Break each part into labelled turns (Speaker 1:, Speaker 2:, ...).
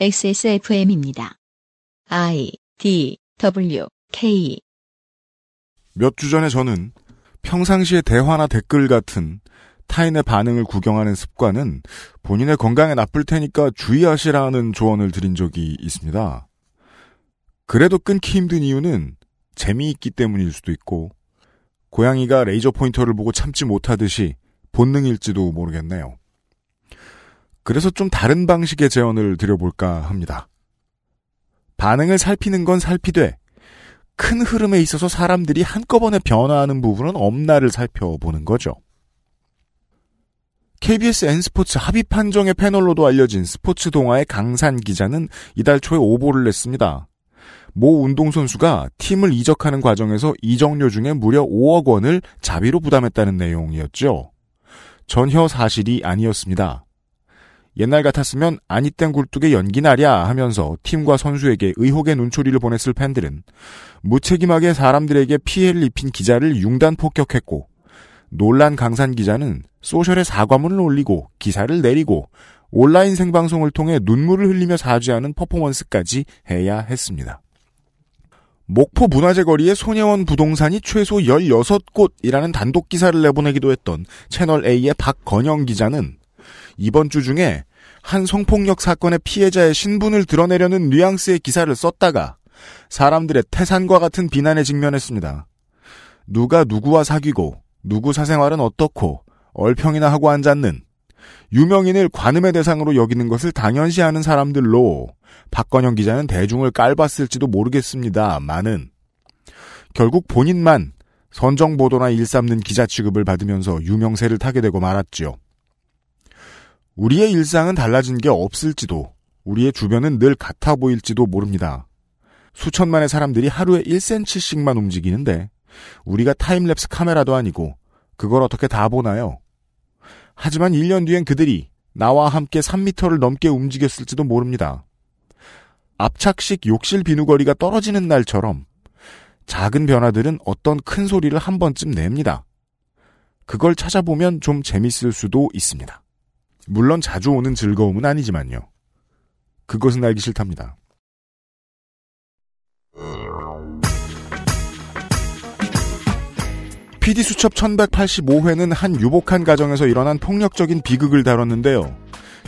Speaker 1: XSFM입니다. I D W K
Speaker 2: 몇 주 전에 저는 평상시의 대화나 댓글 같은 타인의 반응을 구경하는 습관은 본인의 건강에 나쁠 테니까 주의하시라는 조언을 드린 적이 있습니다. 그래도 끊기 힘든 이유는 재미있기 때문일 수도 있고 고양이가 레이저 포인터를 보고 참지 못하듯이 본능일지도 모르겠네요. 그래서 좀 다른 방식의 제언을 드려볼까 합니다. 반응을 살피는 건 살피되 큰 흐름에 있어서 사람들이 한꺼번에 변화하는 부분은 없나를 살펴보는 거죠. KBS N스포츠 합의 판정의 패널로도 알려진 스포츠 동아의 강산 기자는 이달 초에 오보를 냈습니다. 모 운동선수가 팀을 이적하는 과정에서 이적료 중에 무려 5억 원을 자비로 부담했다는 내용이었죠. 전혀 사실이 아니었습니다. 옛날 같았으면 아니땐 굴뚝에 연기 나랴 하면서 팀과 선수에게 의혹의 눈초리를 보냈을 팬들은 무책임하게 사람들에게 피해를 입힌 기자를 융단 폭격했고 논란 강산 기자는 소셜에 사과문을 올리고 기사를 내리고 온라인 생방송을 통해 눈물을 흘리며 사죄하는 퍼포먼스까지 해야 했습니다. 목포 문화재 거리에 손예원 부동산이 최소 16곳이라는 단독 기사를 내보내기도 했던 채널A의 박건영 기자는 이번 주 중에 한 성폭력 사건의 피해자의 신분을 드러내려는 뉘앙스의 기사를 썼다가 사람들의 태산과 같은 비난에 직면했습니다. 누가 누구와 사귀고 누구 사생활은 어떻고 얼평이나 하고 앉았는 유명인을 관음의 대상으로 여기는 것을 당연시하는 사람들로 박건영 기자는 대중을 깔봤을지도 모르겠습니다. 많은 결국 본인만 선정 보도나 일삼는 기자 취급을 받으면서 유명세를 타게 되고 말았지요. 우리의 일상은 달라진 게 없을지도 우리의 주변은 늘 같아 보일지도 모릅니다. 수천만의 사람들이 하루에 1cm씩만 움직이는데 우리가 타임랩스 카메라도 아니고 그걸 어떻게 다 보나요? 하지만 1년 뒤엔 그들이 나와 함께 3미터를 넘게 움직였을지도 모릅니다. 압착식 욕실 비누거리가 떨어지는 날처럼 작은 변화들은 어떤 큰 소리를 한 번쯤 냅니다. 그걸 찾아보면 좀 재밌을 수도 있습니다. 물론 자주 오는 즐거움은 아니지만요. 그것은 알기 싫답니다. PD 수첩 1185회는 한 유복한 가정에서 일어난 폭력적인 비극을 다뤘는데요.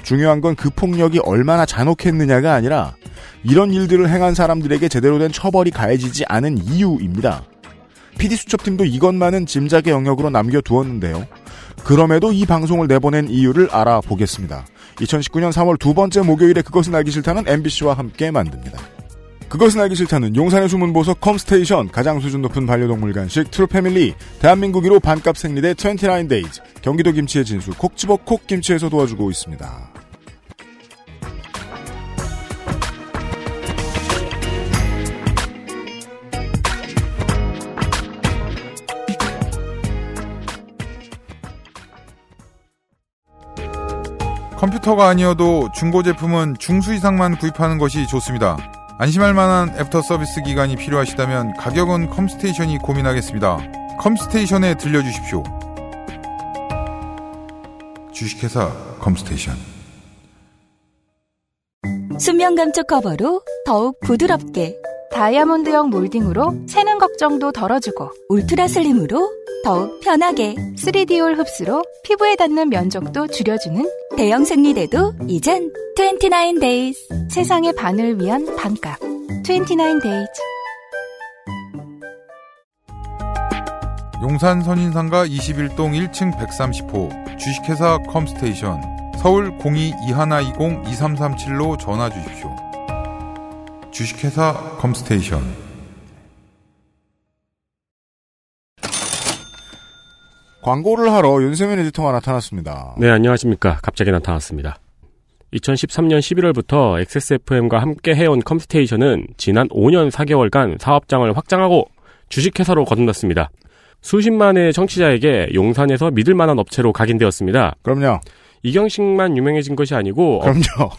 Speaker 2: 중요한 건 그 폭력이 얼마나 잔혹했느냐가 아니라 이런 일들을 행한 사람들에게 제대로 된 처벌이 가해지지 않은 이유입니다. PD 수첩팀도 이것만은 짐작의 영역으로 남겨두었는데요. 그럼에도 이 방송을 내보낸 이유를 알아보겠습니다. 2019년 3월 두 번째 목요일에 그것은 알기 싫다는 MBC와 함께 만듭니다. 그것은 알기 싫다는 용산의 숨은 보석 컴스테이션 가장 수준 높은 반려동물 간식 트루 패밀리 대한민국 1호 반값 생리대 29데이즈 경기도 김치의 진수 콕집어 콕김치에서 도와주고 있습니다.
Speaker 3: 컴퓨터가 아니어도 중고 제품은 중수 이상만 구입하는 것이 좋습니다. 안심할 만한 애프터 서비스 기간이 필요하시다면 가격은 컴스테이션이 고민하겠습니다. 컴스테이션에 들려주십시오. 주식회사 컴스테이션.
Speaker 4: 수면 감촉 커버로 더욱 부드럽게
Speaker 5: 다이아몬드형 몰딩으로 새는 걱정도 덜어주고
Speaker 4: ultra slim으로 더욱 편하게
Speaker 5: 3D올 흡수로 피부에 닿는 면적도 줄여주는
Speaker 4: 대형 생리대도 이젠 29days
Speaker 5: 세상의 반을 위한 반값. 29days
Speaker 3: 용산 선인상가 21동 1층 130호 주식회사 컴스테이션 서울 02-2120-2337로 전화 주십시오. 주식회사 컴스테이션
Speaker 2: 광고를 하러 윤세민 에디터가 나타났습니다.
Speaker 6: 네, 안녕하십니까. 갑자기 나타났습니다. 2013년 11월부터 XSFM과 함께 해온 컴스테이션은 지난 5년 4개월간 사업장을 확장하고 주식회사로 거듭났습니다. 수십만의 청취자에게 용산에서 믿을 만한 업체로 각인되었습니다.
Speaker 2: 그럼요.
Speaker 6: 이경식만 유명해진 것이 아니고 업,
Speaker 2: 그럼요.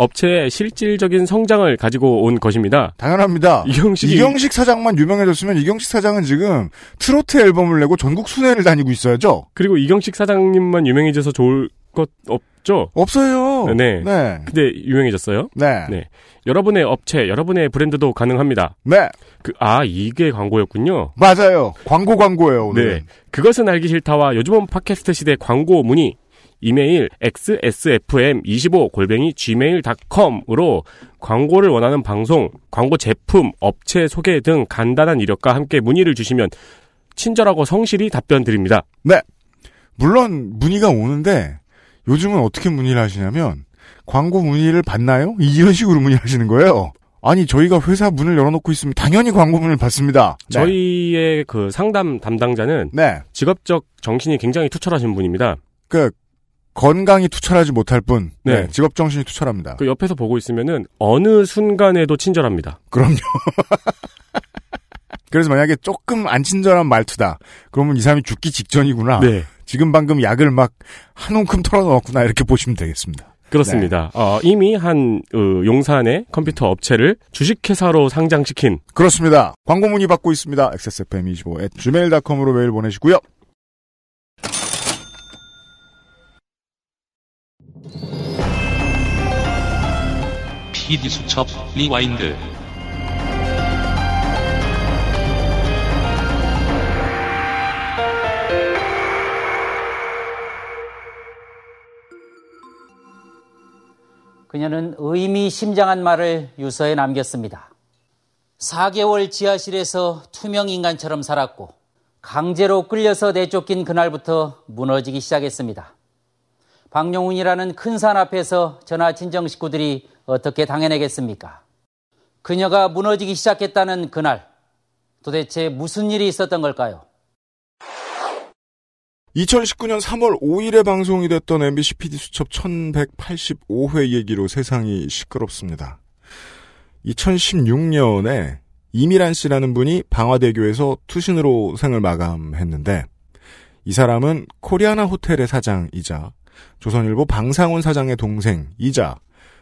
Speaker 6: 업체의 실질적인 성장을 가지고 온 것입니다.
Speaker 2: 당연합니다.
Speaker 6: 이경식이
Speaker 2: 이경식 사장만 유명해졌으면 이경식 사장은 지금 트로트 앨범을 내고 전국 순회를 다니고 있어야죠.
Speaker 6: 그리고 이경식 사장님만 유명해져서 좋을 것 없, 없죠.
Speaker 2: 없어요.
Speaker 6: 네.
Speaker 2: 네.
Speaker 6: 근데 유명해졌어요.
Speaker 2: 네.
Speaker 6: 네. 여러분의 업체, 여러분의 브랜드도 가능합니다.
Speaker 2: 네.
Speaker 6: 그, 아, 이게 광고였군요.
Speaker 2: 맞아요. 광고 광고예요, 오늘.
Speaker 6: 네. 그것은 알기 싫다와 요즘은 팟캐스트 시대 광고 문의 이메일 xsfm25 골뱅이 gmail.com으로 광고를 원하는 방송, 광고 제품, 업체 소개 등 간단한 이력과 함께 문의를 주시면 친절하고 성실히 답변 드립니다.
Speaker 2: 물론 문의가 오는데 요즘은 어떻게 문의를 하시냐면 광고 문의를 받나요? 이런 식으로 문의하시는 거예요. 아니 저희가 회사 문을 열어놓고 있으면 당연히 광고 문을 받습니다. 네.
Speaker 6: 저희의 그 상담 담당자는
Speaker 2: 네.
Speaker 6: 직업적 정신이 굉장히 투철하신 분입니다.
Speaker 2: 그 건강이 투철하지 못할 뿐 네.
Speaker 6: 네.
Speaker 2: 직업 정신이 투철합니다.
Speaker 6: 그 옆에서 보고 있으면은 어느 순간에도 친절합니다.
Speaker 2: 그럼요. 그래서 만약에 조금 안 친절한 말투다. 그러면 이 사람이 죽기 직전이구나.
Speaker 6: 네.
Speaker 2: 지금 방금 약을 막 한 움큼 털어 넣었구나 이렇게 보시면 되겠습니다.
Speaker 6: 그렇습니다. 어, 이미 한 어, 용산의 컴퓨터 업체를 주식회사로 상장시킨
Speaker 2: 그렇습니다. 광고 문의 받고 있습니다. xsfm25 at gmail.com으로 메일 보내시고요.
Speaker 7: PD 수첩 rewind
Speaker 8: 그녀는 의미심장한 말을 유서에 남겼습니다. 4개월 지하실에서 투명 인간처럼 살았고 강제로 끌려서 내쫓긴 그날부터 무너지기 시작했습니다. 박용훈이라는 큰 산 앞에서 전하 친정 식구들이 어떻게 당해내겠습니까? 그녀가 무너지기 시작했다는 그날 도대체 무슨 일이 있었던 걸까요?
Speaker 2: 2019년 3월 5일에 방송이 됐던 MBC PD 수첩 1185회 얘기로 세상이 시끄럽습니다. 2016년에 이미란 씨라는 분이 방화대교에서 투신으로 생을 마감했는데 이 사람은 코리아나 호텔의 사장이자 조선일보 방상훈 사장의 동생이자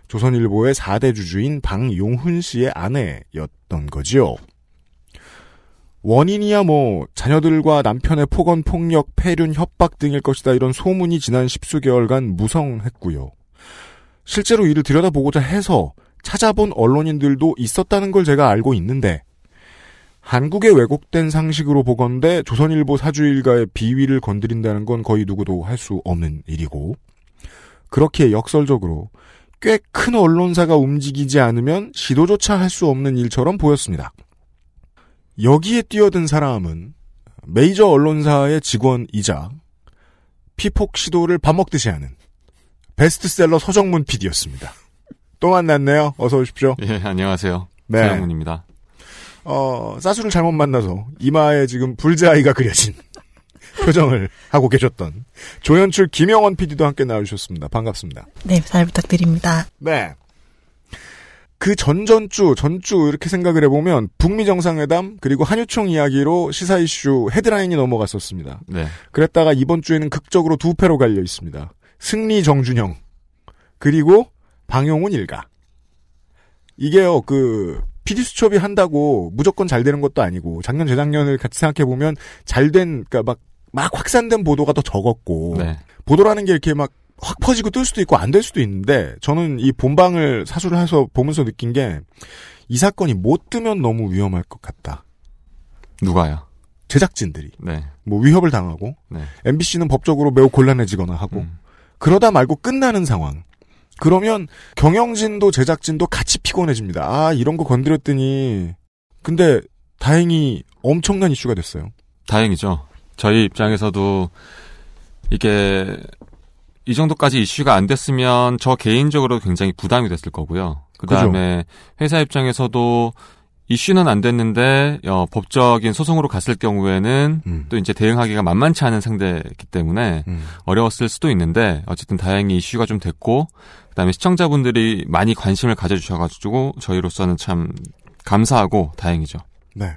Speaker 2: 조선일보의 4대 주주인 방용훈 씨의 아내였던 거지요. 원인이야 뭐 자녀들과 남편의 폭언, 폭력, 폐륜, 협박 등일 것이다 이런 소문이 지난 십수 개월간 무성했고요. 실제로 이를 들여다보고자 해서 찾아본 언론인들도 있었다는 걸 제가 알고 있는데 한국의 왜곡된 상식으로 보건대 조선일보 사주 일가의 비위를 건드린다는 건 거의 누구도 할 수 없는 일이고 그렇게 역설적으로 꽤 큰 언론사가 움직이지 않으면 시도조차 할 수 없는 일처럼 보였습니다. 여기에 뛰어든 사람은 메이저 언론사의 직원이자 피폭 시도를 밥 먹듯이 하는 베스트셀러 서정문 PD였습니다. 또 만났네요. 어서 오십시오.
Speaker 9: 예, 안녕하세요.
Speaker 2: 네.
Speaker 9: 서영문입니다.
Speaker 2: 어, 사수를 잘못 만나서 이마에 지금 불자아이가 그려진 표정을 하고 계셨던 조연출 김영원 PD도 함께 나와주셨습니다. 반갑습니다.
Speaker 10: 네, 잘 부탁드립니다.
Speaker 2: 네. 그 전전주, 전주 이렇게 생각을 해보면 북미 정상회담 그리고 한유총 이야기로 시사 이슈 헤드라인이 넘어갔었습니다.
Speaker 9: 네.
Speaker 2: 그랬다가 이번 주에는 극적으로 두 패로 갈려 있습니다. 승리 정준영 그리고 방용훈 일가. 이게요 그 PD 수첩이 한다고 무조건 잘 되는 것도 아니고 작년 재작년을 같이 생각해 보면 잘 된 그러니까 막 막 확산된 보도가 더 적었고
Speaker 9: 네.
Speaker 2: 보도라는 게 이렇게 막 확 퍼지고 뜰 수도 있고 안 될 수도 있는데 저는 이 본방을 사수를 해서 보면서 느낀 게 이 사건이 못 뜨면 너무 위험할 것 같다.
Speaker 9: 누가요?
Speaker 2: 제작진들이
Speaker 9: 네.
Speaker 2: 뭐 위협을 당하고
Speaker 9: 네.
Speaker 2: MBC는 법적으로 매우 곤란해지거나 하고
Speaker 9: 음.
Speaker 2: 그러다 말고 끝나는 상황. 그러면 경영진도 제작진도 같이 피곤해집니다. 아 이런 거 건드렸더니 근데 다행히 엄청난 이슈가 됐어요.
Speaker 9: 다행이죠. 저희 입장에서도 이게 이 정도까지 이슈가 안 됐으면 저 개인적으로 굉장히 부담이 됐을 거고요. 그 다음에 회사 입장에서도 이슈는 안 됐는데 어, 법적인 소송으로 갔을 경우에는
Speaker 2: 음.
Speaker 9: 또 이제 대응하기가 만만치 않은 상대이기 때문에
Speaker 2: 음.
Speaker 9: 어려웠을 수도 있는데 어쨌든 다행히 이슈가 좀 됐고 그다음에 시청자분들이 많이 관심을 가져주셔가지고 저희로서는 참 감사하고 다행이죠.
Speaker 2: 네.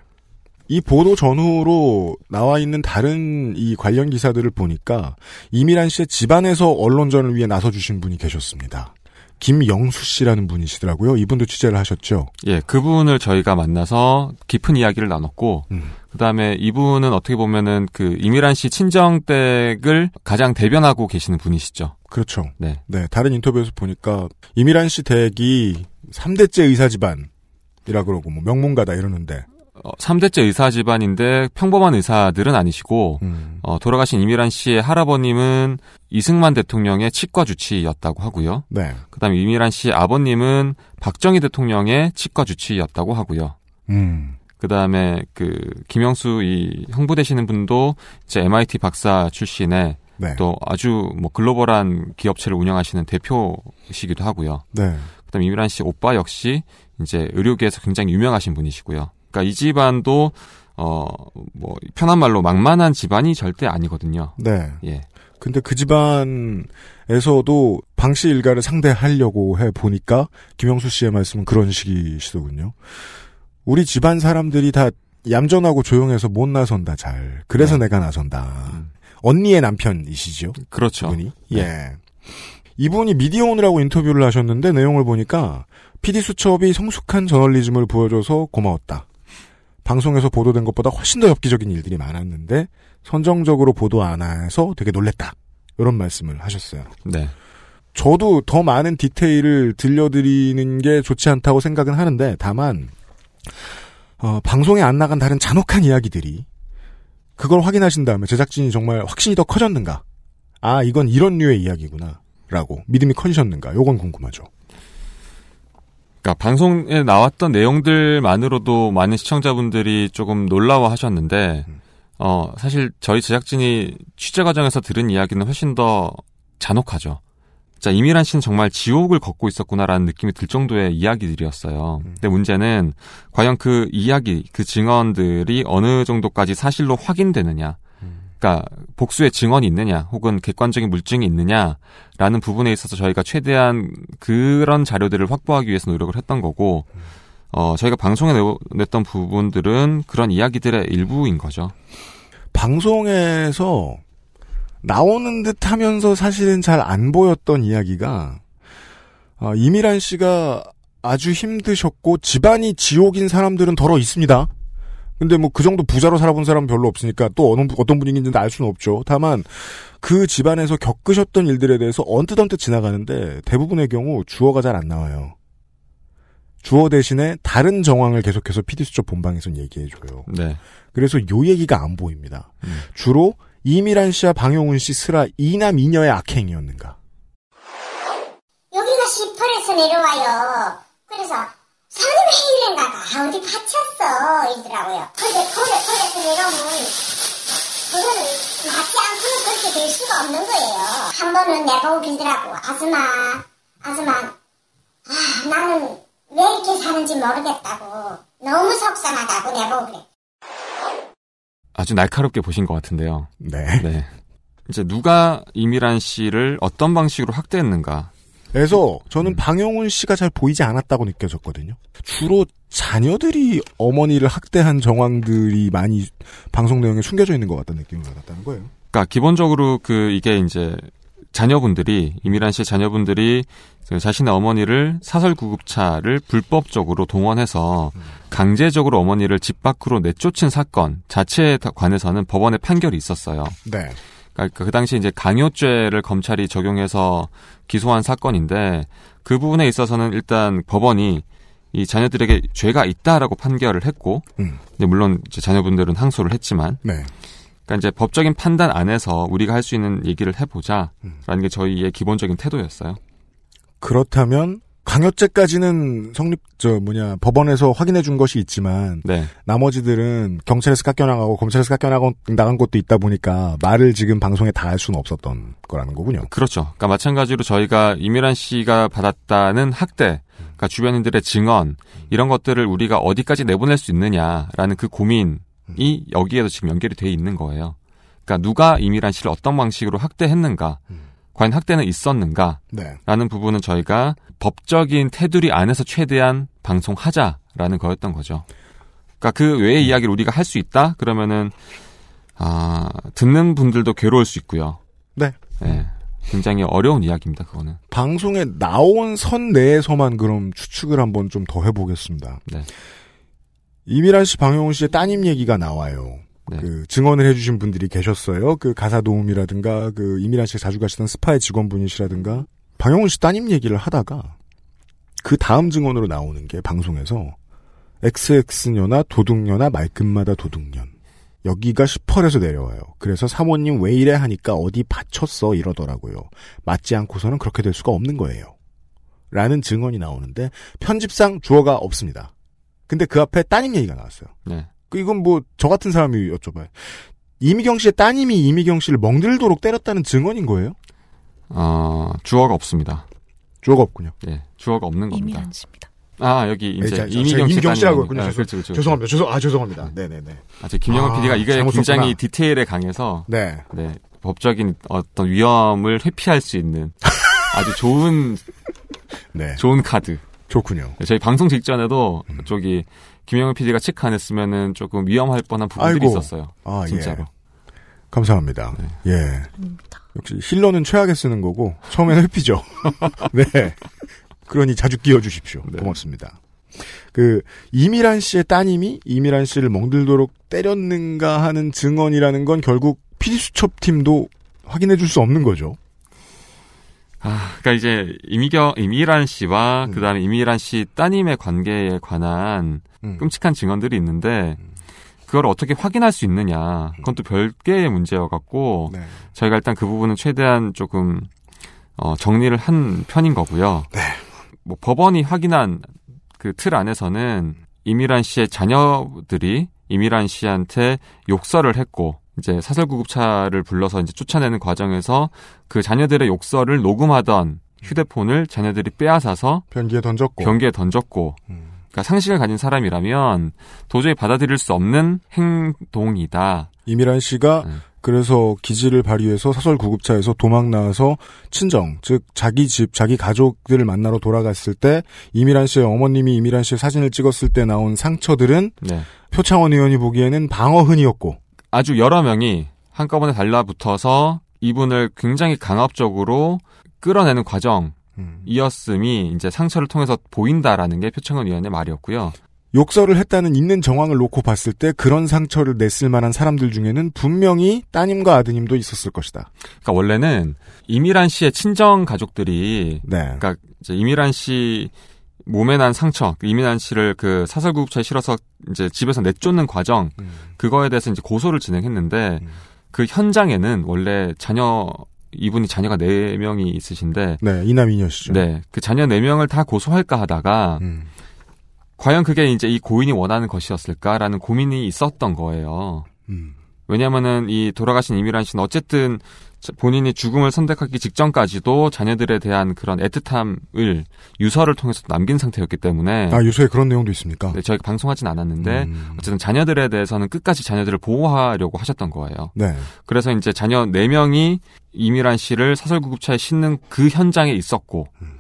Speaker 2: 이 보도 전후로 나와 있는 다른 이 관련 기사들을 보니까 이미란 씨의 집안에서 언론전을 위해 나서 주신 분이 계셨습니다. 김영수 씨라는 분이시더라고요. 이분도 취재를 하셨죠.
Speaker 9: 예, 그분을 저희가 만나서 깊은 이야기를 나눴고,
Speaker 2: 음.
Speaker 9: 그 다음에 이분은 어떻게 보면은 그 이미란 씨 친정 댁을 가장 대변하고 계시는 분이시죠.
Speaker 2: 그렇죠.
Speaker 9: 네.
Speaker 2: 네, 다른 인터뷰에서 보니까 이미란 씨 댁이 3대째 의사 집안 이라 그러고 뭐 명문가다 이러는데
Speaker 9: 어, 3대째 의사 집안인데 평범한 의사들은 아니시고,
Speaker 2: 음.
Speaker 9: 어, 돌아가신 이미란 씨의 할아버님은 이승만 대통령의 치과 주치의였다고 하고요.
Speaker 2: 네.
Speaker 9: 그 다음에 이미란 씨 아버님은 박정희 대통령의 치과 주치의였다고 하고요.
Speaker 2: 음.
Speaker 9: 그 다음에 그 김영수 이 형부 되시는 분도 이제 MIT 박사 출신의
Speaker 2: 네.
Speaker 9: 또 아주 뭐 글로벌한 기업체를 운영하시는 대표이시기도 하고요.
Speaker 2: 네.
Speaker 9: 그다음에 이미란 씨 오빠 역시 이제 의료계에서 굉장히 유명하신 분이시고요. 그러니까 이 집안도 어 뭐 편한 말로 만만한 집안이 절대 아니거든요.
Speaker 2: 네.
Speaker 9: 예.
Speaker 2: 근데 그 집안에서도 방씨 일가를 상대하려고 해 보니까 김영수 씨의 말씀은 그런 식이시더군요. 우리 집안 사람들이 다 얌전하고 조용해서 못 나선다 잘. 그래서
Speaker 9: 네.
Speaker 2: 내가 나선다.
Speaker 9: 음.
Speaker 2: 언니의 남편이시죠.
Speaker 9: 그렇죠.
Speaker 2: 이분이.
Speaker 9: 네.
Speaker 2: 예. 이분이 미디어 오늘하고 인터뷰를 하셨는데 내용을 보니까 PD 수첩이 성숙한 저널리즘을 보여줘서 고마웠다. 방송에서 보도된 것보다 훨씬 더 엽기적인 일들이 많았는데 선정적으로 보도 안 해서 되게 놀랬다. 이런 말씀을 하셨어요.
Speaker 9: 네.
Speaker 2: 저도 더 많은 디테일을 들려드리는 게 좋지 않다고 생각은 하는데 다만 어, 방송에 안 나간 다른 잔혹한 이야기들이 그걸 확인하신 다음에 제작진이 정말 확신이 더 커졌는가? 아 이건 이런 류의 이야기구나. 라고 믿음이 커지셨는가? 요건 궁금하죠.
Speaker 9: 그러니까 방송에 나왔던 내용들만으로도 많은 시청자분들이 조금 놀라워하셨는데 어 사실 저희 제작진이 취재 과정에서 들은 이야기는 훨씬 더 잔혹하죠. 자 이미란 씨는 정말 지옥을 걷고 있었구나라는 느낌이 들 정도의 이야기들이었어요. 근데 문제는 과연 그 이야기, 그 증언들이 어느 정도까지 사실로 확인되느냐. 그러니까 복수의 증언이 있느냐, 혹은 객관적인 물증이 있느냐라는 부분에 있어서 저희가 최대한 그런 자료들을 확보하기 위해서 노력을 했던 거고, 어 저희가 방송에 내, 냈던 부분들은 그런 이야기들의 일부인 거죠.
Speaker 2: 방송에서 나오는 듯 하면서 사실은 잘 안 보였던 이야기가 어, 이미란 씨가 아주 힘드셨고 집안이 지옥인 사람들은 덜어 있습니다. 근데 뭐 그 정도 부자로 살아본 사람은 별로 없으니까 또 어느, 어떤 분위기인지는 알 수는 없죠. 다만 그 집안에서 겪으셨던 일들에 대해서 언뜻언뜻 지나가는데 대부분의 경우 주어가 잘 안 나와요. 주어 대신에 다른 정황을 계속해서 PD수첩 본방에선 얘기해줘요.
Speaker 9: 네.
Speaker 2: 그래서 요 얘기가 안 보입니다.
Speaker 9: 음.
Speaker 2: 주로 이미란 씨와 방용훈 씨 스라 이남 이녀의 악행이었는가.
Speaker 10: 여기가 18에서 내려와요. 그래서 사람 회의인가가 어디 갇혔어 이러더라고요. 근데 거기 거기서 내려오면 그거는 맞지 않고는 그렇게 될 수가 없는 거예요. 한 번은 내보고 빌더라고. 아줌마, 아줌마, 아 나는 왜 이렇게 사는지 모르겠다고. 너무 속상하다고 내보고 그래.
Speaker 9: 아주 날카롭게 보신 것 같은데요.
Speaker 2: 네.
Speaker 9: 네. 이제 누가 이미란 씨를 어떤 방식으로 학대했는가.
Speaker 2: 그래서 저는 방용훈 씨가 잘 보이지 않았다고 느껴졌거든요. 주로 자녀들이 어머니를 학대한 정황들이 많이 방송 내용에 숨겨져 있는 것 같다는 느낌을 받았다는 거예요.
Speaker 9: 그러니까 기본적으로 그 이게 이제 자녀분들이 이미란 씨의 자녀분들이 그 자신의 어머니를 사설 구급차를 불법적으로 동원해서 강제적으로 어머니를 집 밖으로 내쫓은 사건 자체에 관해서는 법원의 판결이 있었어요.
Speaker 2: 네.
Speaker 9: 그러니까 그 당시 이제 강요죄를 검찰이 적용해서 기소한 사건인데 그 부분에 있어서는 일단 법원이 이 자녀들에게 죄가 있다라고 판결을 했고,
Speaker 2: 음.
Speaker 9: 물론 자녀분들은 항소를 했지만,
Speaker 2: 네.
Speaker 9: 그러니까 이제 법적인 판단 안에서 우리가 할 수 있는 얘기를 해보자라는
Speaker 2: 음.
Speaker 9: 게 저희의 기본적인 태도였어요.
Speaker 2: 그렇다면 강요죄까지는 성립 저 뭐냐 법원에서 확인해 준 것이 있지만
Speaker 9: 네,
Speaker 2: 나머지들은 경찰에서 깎여나가고 검찰에서 깎여나가 나간 것도 있다 보니까 말을 지금 방송에 다 할 수는 없었던 거라는 거군요.
Speaker 9: 그렇죠. 그러니까 마찬가지로 저희가 이미란 씨가 받았다는 학대, 그러니까 주변인들의 증언 이런 것들을 우리가 어디까지 내보낼 수 있느냐라는 그 고민이 여기에도 지금 연결이 돼 있는 거예요. 그러니까 누가 이미란 씨를 어떤 방식으로 학대했는가, 과연 학대는 있었는가,
Speaker 2: 네.
Speaker 9: 라는 부분은 저희가 법적인 테두리 안에서 최대한 방송하자라는 거였던 거죠. 그러니까 그 외의 이야기를 우리가 할 수 있다? 그러면은 아, 듣는 분들도 괴로울 수 있고요.
Speaker 2: 네.
Speaker 9: 예. 굉장히 어려운 이야기입니다. 그거는.
Speaker 2: 방송에 나온 선 내에서만 그럼 추측을 한번 좀 더 해보겠습니다.
Speaker 9: 네.
Speaker 2: 이미란 씨, 방영훈 씨의 따님 얘기가 나와요.
Speaker 9: 네.
Speaker 2: 그 증언을 해주신 분들이 계셨어요. 그 가사 도움이라든가 그 이미란 씨가 자주 가시던 스파의 직원분이시라든가 방영훈 씨 따님 얘기를 하다가 그 다음 증언으로 나오는 게 방송에서 XX녀나 도둑녀나 말끝마다 도둑년 여기가 10펄에서 내려와요. 그래서 사모님 왜 이래 하니까 어디 받쳤어 이러더라고요. 맞지 않고서는 그렇게 될 수가 없는 거예요. 라는 증언이 나오는데 편집상 주어가 없습니다. 근데 그 앞에 따님 얘기가 나왔어요.
Speaker 9: 네.
Speaker 2: 그 이건 뭐 저 같은 사람이 여쭤봐요. 이미경 씨의 따님이 이미경 씨를 멍들도록 때렸다는 증언인 거예요?
Speaker 9: 어, 주어가 없습니다.
Speaker 2: 주어가 없군요.
Speaker 9: 예, 주어가 없는 겁니다.
Speaker 5: 이미란 씨입니다.
Speaker 9: 아, 여기 이제
Speaker 2: 네, 자, 자,
Speaker 9: 이미경 씨
Speaker 2: 이미경 씨라고 했군요.
Speaker 9: 아,
Speaker 2: 죄송-
Speaker 9: 그렇죠, 그렇죠.
Speaker 2: 죄송합니다. 죄송, 아, 죄송합니다. 네 네 네.
Speaker 9: 아, 제 김영은
Speaker 2: 아,
Speaker 9: PD가 이게
Speaker 2: 잘못
Speaker 9: 굉장히
Speaker 2: 썼구나.
Speaker 9: 디테일에 강해서
Speaker 2: 네.
Speaker 9: 네, 법적인 어떤 위험을 회피할 수 있는 아주 좋은
Speaker 2: 네.
Speaker 9: 좋은 카드.
Speaker 2: 좋군요.
Speaker 9: 저희 방송 직전에도
Speaker 2: 음.
Speaker 9: 저기 김영은 PD가 체크 안 했으면은 조금 위험할 뻔한 부분들이
Speaker 2: 아이고.
Speaker 9: 있었어요.
Speaker 2: 아,
Speaker 9: 진짜로.
Speaker 2: 예. 감사합니다.
Speaker 9: 네.
Speaker 2: 예. 역시 힐러는 최악에 쓰는 거고 처음에는 회피죠. 네. 그러니 자주 끼워주십시오.
Speaker 9: 네.
Speaker 2: 고맙습니다. 그 이미란 씨의 따님이 이미란 씨를 멍들도록 때렸는가 하는 증언이라는 건 결국 피디수첩 팀도 확인해 줄 수 없는 거죠.
Speaker 9: 아, 그러니까 이제 이미경 이미란 씨와
Speaker 2: 음.
Speaker 9: 그다음에 이미란 씨 따님의 관계에 관한
Speaker 2: 음.
Speaker 9: 끔찍한 증언들이 있는데 그걸 어떻게 확인할 수 있느냐 그건 또 별개의 문제여 갖고
Speaker 2: 네.
Speaker 9: 저희가 일단 그 부분은 최대한 조금 어, 정리를 한 편인 거고요.
Speaker 2: 네.
Speaker 9: 뭐 법원이 확인한 그 틀 안에서는 이미란 씨의 자녀들이 이미란 씨한테 욕설을 했고 이제 사설 구급차를 불러서 이제 쫓아내는 과정에서 그 자녀들의 욕설을 녹음하던 휴대폰을 자녀들이 빼앗아서
Speaker 2: 변기에 던졌고.
Speaker 9: 변기에 던졌고
Speaker 2: 음.
Speaker 9: 그러니까 상식을 가진 사람이라면 도저히 받아들일 수 없는 행동이다.
Speaker 2: 이미란 씨가
Speaker 9: 네.
Speaker 2: 그래서 기지를 발휘해서 사설 구급차에서 도망 나와서 친정, 즉 자기 집, 자기 가족들을 만나러 돌아갔을 때 이미란 씨의 어머님이 이미란 씨의 사진을 찍었을 때 나온 상처들은
Speaker 9: 네.
Speaker 2: 표창원 의원이 보기에는 방어흔이었고
Speaker 9: 아주 여러 명이 한꺼번에 달라붙어서 이분을 굉장히 강압적으로 끌어내는 과정 이었음이
Speaker 2: 음.
Speaker 9: 이제 상처를 통해서 보인다라는 게 표창원 의원의 말이었고요.
Speaker 2: 욕설을 했다는 있는 정황을 놓고 봤을 때 그런 상처를 냈을 만한 사람들 중에는 분명히 따님과 아드님도 있었을 것이다.
Speaker 9: 그러니까 원래는 이미란 씨의 친정 가족들이
Speaker 2: 네.
Speaker 9: 그러니까 이제 이미란 씨 몸에 난 상처, 그 이미란 씨를 그 사설구급차에 실어서 이제 집에서 내쫓는 과정
Speaker 2: 음.
Speaker 9: 그거에 대해서 이제 고소를 진행했는데
Speaker 2: 음.
Speaker 9: 그 현장에는 원래 자녀 이분이 자녀가 네 명이 있으신데
Speaker 2: 네, 이남 이녀시죠.
Speaker 9: 네, 그 자녀 네 명을 다 고소할까 하다가
Speaker 2: 음.
Speaker 9: 과연 그게 이제 이 고인이 원하는 것이었을까라는 고민이 있었던 거예요.
Speaker 2: 음.
Speaker 9: 왜냐면은 이 돌아가신 이미란 씨는 어쨌든 자- 본인이 죽음을 선택하기 직전까지도 자녀들에 대한 그런 애틋함을 유서를 통해서 남긴 상태였기 때문에
Speaker 2: 아, 유서에 그런 내용도 있습니까?
Speaker 9: 네, 저희가 방송하진 않았는데
Speaker 2: 음.
Speaker 9: 어쨌든 자녀들에 대해서는 끝까지 자녀들을 보호하려고 하셨던 거예요.
Speaker 2: 네.
Speaker 9: 그래서 이제 자녀 4 명이 이미란 씨를 사설 구급차에 싣는 그 현장에 있었고,
Speaker 2: 음.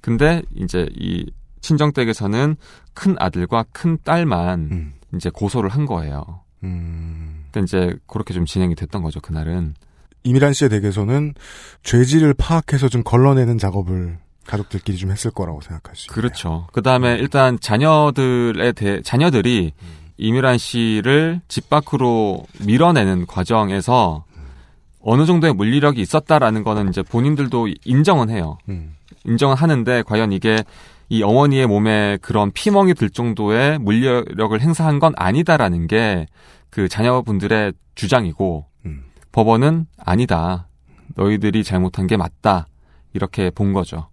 Speaker 9: 근데 이제 이 친정 댁에서는 큰 아들과 큰 딸만
Speaker 2: 음.
Speaker 9: 이제 고소를 한 거예요.
Speaker 2: 음.
Speaker 9: 근데 이제 그렇게 좀 진행이 됐던 거죠, 그날은.
Speaker 2: 이미란 씨의 댁에서는 죄질을 파악해서 좀 걸러내는 작업을 가족들끼리 좀 했을 거라고 생각할 수 있어요.
Speaker 9: 그렇죠. 그 다음에 일단 자녀들에 대해, 자녀들이 이미란 씨를 집 밖으로 밀어내는 과정에서 어느 정도의 물리력이 있었다라는 거는 이제 본인들도 인정은 해요.
Speaker 2: 음.
Speaker 9: 인정은 하는데 과연 이게 이 어머니의 몸에 그런 피멍이 들 정도의 물리력을 행사한 건 아니다라는 게 그 자녀분들의 주장이고
Speaker 2: 음.
Speaker 9: 법원은 아니다. 너희들이 잘못한 게 맞다. 이렇게 본 거죠.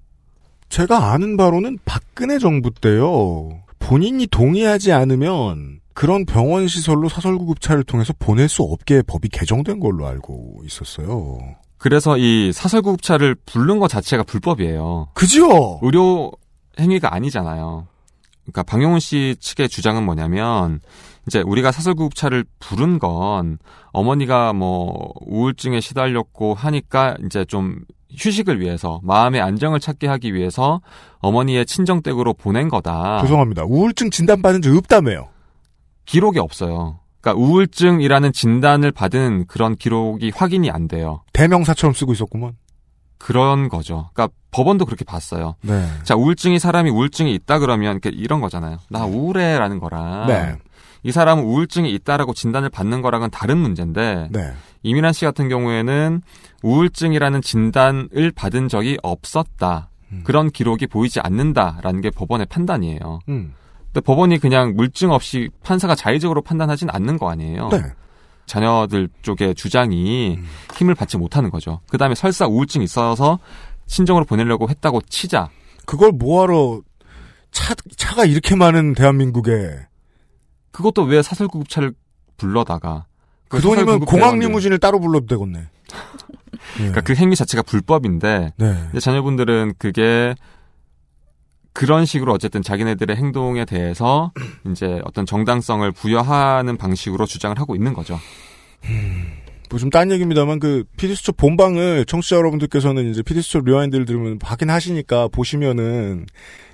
Speaker 2: 제가 아는 바로는 박근혜 정부 때요. 본인이 동의하지 않으면 그런 병원 시설로 사설구급차를 통해서 보낼 수 없게 법이 개정된 걸로 알고 있었어요.
Speaker 9: 그래서 이 사설구급차를 부른 것 자체가 불법이에요.
Speaker 2: 그죠?
Speaker 9: 의료 행위가 아니잖아요. 그러니까 방용훈 씨 측의 주장은 뭐냐면 이제 우리가 사설구급차를 부른 건 어머니가 뭐 우울증에 시달렸고 하니까 이제 좀 휴식을 위해서 마음의 안정을 찾게 하기 위해서 어머니의 친정 댁으로 보낸 거다.
Speaker 2: 죄송합니다. 우울증 진단 받은 적 없다며요.
Speaker 9: 기록이 없어요. 그러니까 우울증이라는 진단을 받은 그런 기록이 확인이 안 돼요.
Speaker 2: 대명사처럼 쓰고 있었구먼.
Speaker 9: 그런 거죠. 그러니까 법원도 그렇게 봤어요.
Speaker 2: 네.
Speaker 9: 자, 우울증이 사람이 우울증이 있다 그러면 이런 거잖아요. 나 우울해라는 거랑
Speaker 2: 네.
Speaker 9: 이 사람은 우울증이 있다라고 진단을 받는 거랑은 다른 문제인데
Speaker 2: 네.
Speaker 9: 이민환 씨 같은 경우에는 우울증이라는 진단을 받은 적이 없었다.
Speaker 2: 음.
Speaker 9: 그런 기록이 보이지 않는다라는 게 법원의 판단이에요.
Speaker 2: 음.
Speaker 9: 근데 법원이 그냥 물증 없이 판사가 자의적으로 판단하진 않는 거 아니에요.
Speaker 2: 네.
Speaker 9: 자녀들 쪽의 주장이
Speaker 2: 음.
Speaker 9: 힘을 받지 못하는 거죠. 그 다음에 설사 우울증이 있어서 친정으로 보내려고 했다고 치자.
Speaker 2: 그걸 뭐하러 차, 차가 이렇게 많은 대한민국에
Speaker 9: 그것도 왜 사설 구급차를 불러다가
Speaker 2: 그 돈이면 공항. 리무진을 따로 불러도 되겠네. 예.
Speaker 9: 그러니까 그 행위 자체가 불법인데
Speaker 2: 네.
Speaker 9: 자녀분들은 그게 그런 식으로 어쨌든 자기네들의 행동에 대해서 이제 어떤 정당성을 부여하는 방식으로 주장을 하고 있는 거죠.
Speaker 2: 뭐좀딴 얘기입니다만 그 피디수첩 본방을 청취자 여러분들께서는 이제 피디수첩 rewind를 들으면 확인하시니까 보시면은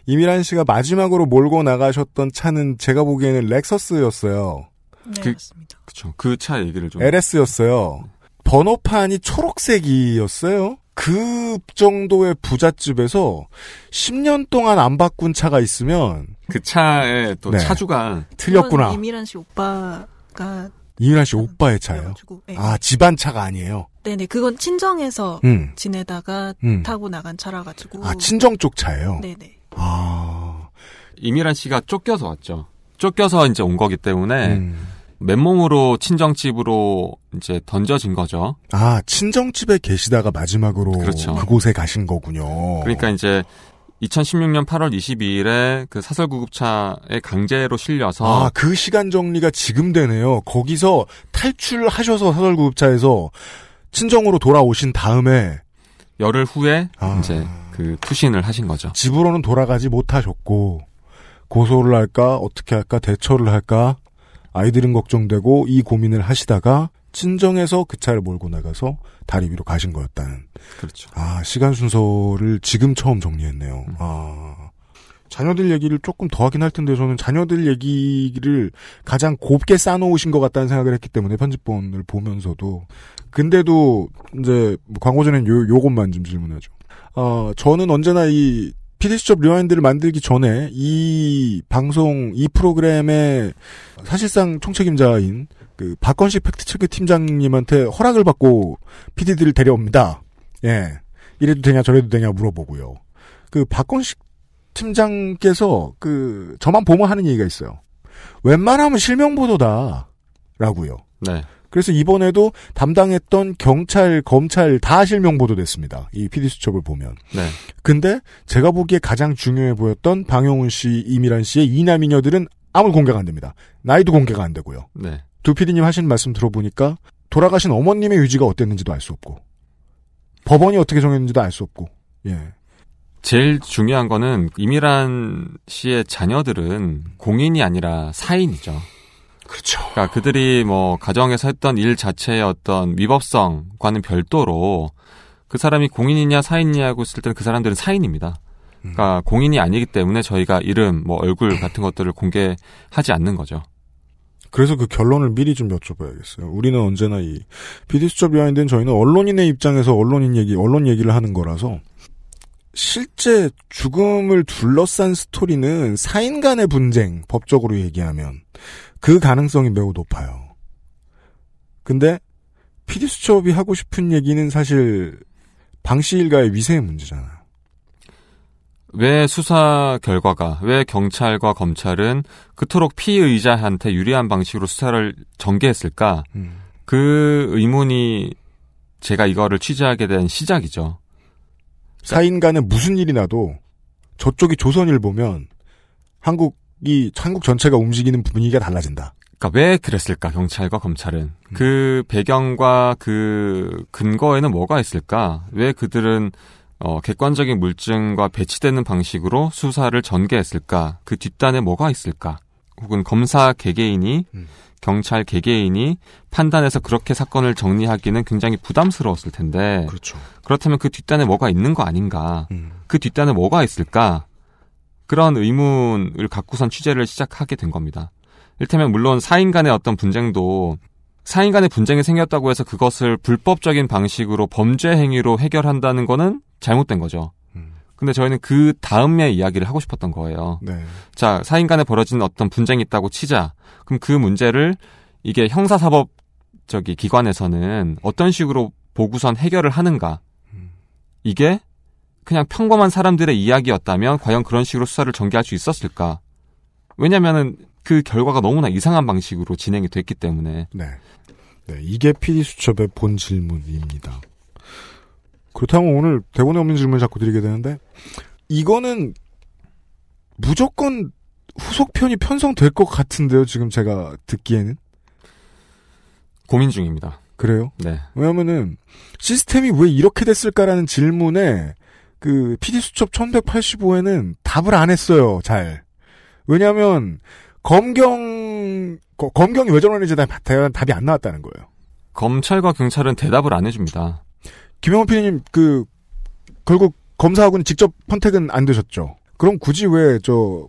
Speaker 2: 이미란 씨가 마지막으로 몰고 나가셨던 차는 제가 보기에는 렉서스였어요.
Speaker 11: 네,
Speaker 9: 그-
Speaker 11: 맞습니다.
Speaker 9: 그쵸. 그 차 얘기를 좀.
Speaker 2: LS였어요. 번호판이 초록색이었어요. 그 정도의 부잣집에서 10년 동안 안 바꾼 차가 있으면
Speaker 9: 그 차에 또
Speaker 2: 네.
Speaker 9: 차주가
Speaker 2: 틀렸구나.
Speaker 11: 이미란 씨 오빠가
Speaker 2: 이미란 씨 오빠의 차예요.
Speaker 11: 네.
Speaker 2: 아 집안 차가 아니에요.
Speaker 11: 네네 그건 친정에서
Speaker 2: 음.
Speaker 11: 지내다가
Speaker 2: 음.
Speaker 11: 타고 나간 차라 가지고.
Speaker 2: 아 친정 쪽 차예요.
Speaker 11: 네네.
Speaker 2: 아
Speaker 9: 이미란 씨가 쫓겨서 왔죠. 쫓겨서 이제 온 거기 때문에
Speaker 2: 음.
Speaker 9: 맨몸으로 친정집으로 이제 던져진 거죠.
Speaker 2: 아 친정집에 계시다가 마지막으로
Speaker 9: 그렇죠.
Speaker 2: 그곳에 가신 거군요.
Speaker 9: 그러니까 이제 2016년 8월 22일에 그 사설 구급차에 강제로 실려서
Speaker 2: 아, 그 시간 정리가 지금 되네요. 거기서 탈출하셔서 사설 구급차에서 친정으로 돌아오신 다음에
Speaker 9: 열흘 후에
Speaker 2: 아.
Speaker 9: 이제 그 투신을 하신 거죠.
Speaker 2: 집으로는 돌아가지 못하셨고 고소를 할까 어떻게 할까 대처를 할까 아이들은 걱정되고 이 고민을 하시다가 친정에서 그 차를 몰고 나가서 다리 위로 가신 거였다는
Speaker 9: 그렇죠.
Speaker 2: 아 시간 순서를 지금 처음 정리했네요. 아 자녀들 얘기를 조금 더 하긴 할 텐데 저는 자녀들 얘기를 가장 곱게 싸놓으신 것 같다는 생각을 했기 때문에 편집본을 보면서도 근데도 이제 뭐 광고 전엔 요 요것만 좀 질문하죠. 어 저는 언제나 이 피디수첩 rewind를 만들기 전에 이 방송 이 프로그램의 사실상 총책임자인 그 박건식 팩트체크 팀장님한테 허락을 받고 PD들을 데려옵니다. 예. 이래도 되냐 저래도 되냐 물어보고요. 그 박건식 팀장께서 그 저만 보면 하는 얘기가 있어요. 웬만하면 실명 보도다. 라고요.
Speaker 9: 네.
Speaker 2: 그래서 이번에도 담당했던 경찰, 검찰 다 실명 보도됐습니다. 이 PD 수첩을 보면.
Speaker 9: 네.
Speaker 2: 근데 제가 보기에 가장 중요해 보였던 방용훈 씨, 이미란 씨의 이남이녀들은 아무 공개가 안 됩니다. 나이도 공개가 안 되고요.
Speaker 9: 네.
Speaker 2: 두 PD님 하신 말씀 들어보니까 돌아가신 어머님의 유지가 어땠는지도 알 수 없고 법원이 어떻게 정했는지도 알 수 없고 예
Speaker 9: 제일 중요한 거는 이미란 씨의 자녀들은 공인이 아니라 사인이죠.
Speaker 2: 그렇죠.
Speaker 9: 그러니까 그들이 뭐 가정에서 했던 일 자체의 어떤 위법성과는 별도로 그 사람이 공인이냐 사인이냐고 했을 때는 그 사람들은 사인입니다. 그러니까 공인이 아니기 때문에 저희가 이름, 뭐 얼굴 같은 것들을 공개하지 않는 거죠.
Speaker 2: 그래서 그 결론을 미리 좀 여쭤봐야겠어요. 우리는 언제나 이 비디수첩 비하인드는 저희는 언론인의 입장에서 언론인 얘기, 언론 얘기를 하는 거라서 실제 죽음을 둘러싼 스토리는 사인 간의 분쟁, 법적으로 얘기하면 그 가능성이 매우 높아요. 근데 피디수첩이 하고 싶은 얘기는 사실 방씨 일가의 위세의 문제잖아요.
Speaker 9: 왜 수사 결과가, 왜 경찰과 검찰은 그토록 피의자한테 유리한 방식으로 수사를 전개했을까?
Speaker 2: 음.
Speaker 9: 그 의문이 제가 이거를 취재하게 된 시작이죠.
Speaker 2: 사인 간에 무슨 일이 나도 저쪽이 조선일 보면 한국이 한국 전체가 움직이는 분위기가 달라진다.
Speaker 9: 그러니까 왜 그랬을까 경찰과 검찰은 그 배경과 그 근거에는 뭐가 있을까? 왜 그들은 어, 객관적인 물증과 배치되는 방식으로 수사를 전개했을까? 그 뒷단에 뭐가 있을까? 혹은 검사 개개인이
Speaker 2: 음.
Speaker 9: 경찰 개개인이 판단해서 그렇게 사건을 정리하기는 굉장히 부담스러웠을 텐데
Speaker 2: 그렇죠.
Speaker 9: 그렇다면 그 뒷단에 뭐가 있는 거 아닌가?
Speaker 2: 음.
Speaker 9: 그 뒷단에 뭐가 있을까? 그런 의문을 갖고선 취재를 시작하게 된 겁니다. 일테면 물론 사인 간의 어떤 분쟁도 사인 간의 분쟁이 생겼다고 해서 그것을 불법적인 방식으로 범죄 행위로 해결한다는 거는 잘못된 거죠. 근데 저희는 그 다음에 이야기를 하고 싶었던 거예요.
Speaker 2: 네.
Speaker 9: 자, 사인 간에 벌어진 어떤 분쟁이 있다고 치자. 그럼 그 문제를 이게 형사사법 저기 기관에서는 어떤 식으로 보고선 해결을 하는가. 이게 그냥 평범한 사람들의 이야기였다면 과연 그런 식으로 수사를 전개할 수 있었을까? 왜냐면은 그 결과가 너무나 이상한 방식으로 진행이 됐기 때문에.
Speaker 2: 네. 네, 이게 PD 수첩의 본 질문입니다. 그렇다면 오늘 대본에 없는 질문을 자꾸 드리게 되는데 이거는 무조건 후속편이 편성될 것 같은데요. 지금 제가 듣기에는
Speaker 9: 고민 중입니다.
Speaker 2: 그래요?
Speaker 9: 네.
Speaker 2: 왜냐면은 시스템이 왜 이렇게 됐을까라는 질문에 그 PD 수첩 1185에는 답을 안 했어요. 잘. 왜냐하면 검경 거- 검경이 왜 저러는지 답이 안 나왔다는 거예요.
Speaker 9: 검찰과 경찰은 대답을 안 해줍니다.
Speaker 2: 김영호 PD님 그 결국 검사하고는 직접 contact은 안 되셨죠. 그럼 굳이 왜 저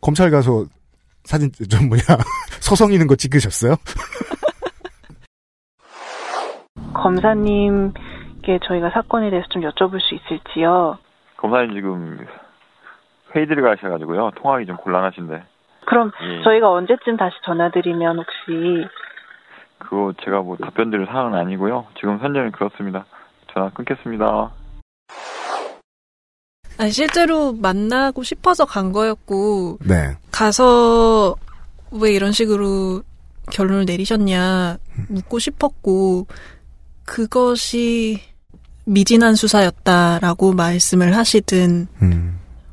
Speaker 2: 검찰 가서 사진 좀 뭐냐 서성이는 거 찍으셨어요?
Speaker 12: 검사님께 저희가 사건에 대해서 좀 여쭤볼 수 있을지요?
Speaker 13: 검사님 지금 회의 들어가셔가지고요. 통화하기 좀 곤란하신데.
Speaker 12: 그럼
Speaker 13: 예.
Speaker 12: 저희가 언제쯤 다시 전화드리면 혹시
Speaker 13: 그거 제가 뭐 답변 드릴 사항은 아니고요. 지금 현재는 그렇습니다. 전화 끊겠습니다.
Speaker 11: 아니, 실제로 만나고 싶어서 간 거였고,
Speaker 2: 네.
Speaker 11: 가서 왜 이런 식으로 결론을 내리셨냐 묻고 싶었고, 그것이 미진한 수사였다라고 말씀을 하시든,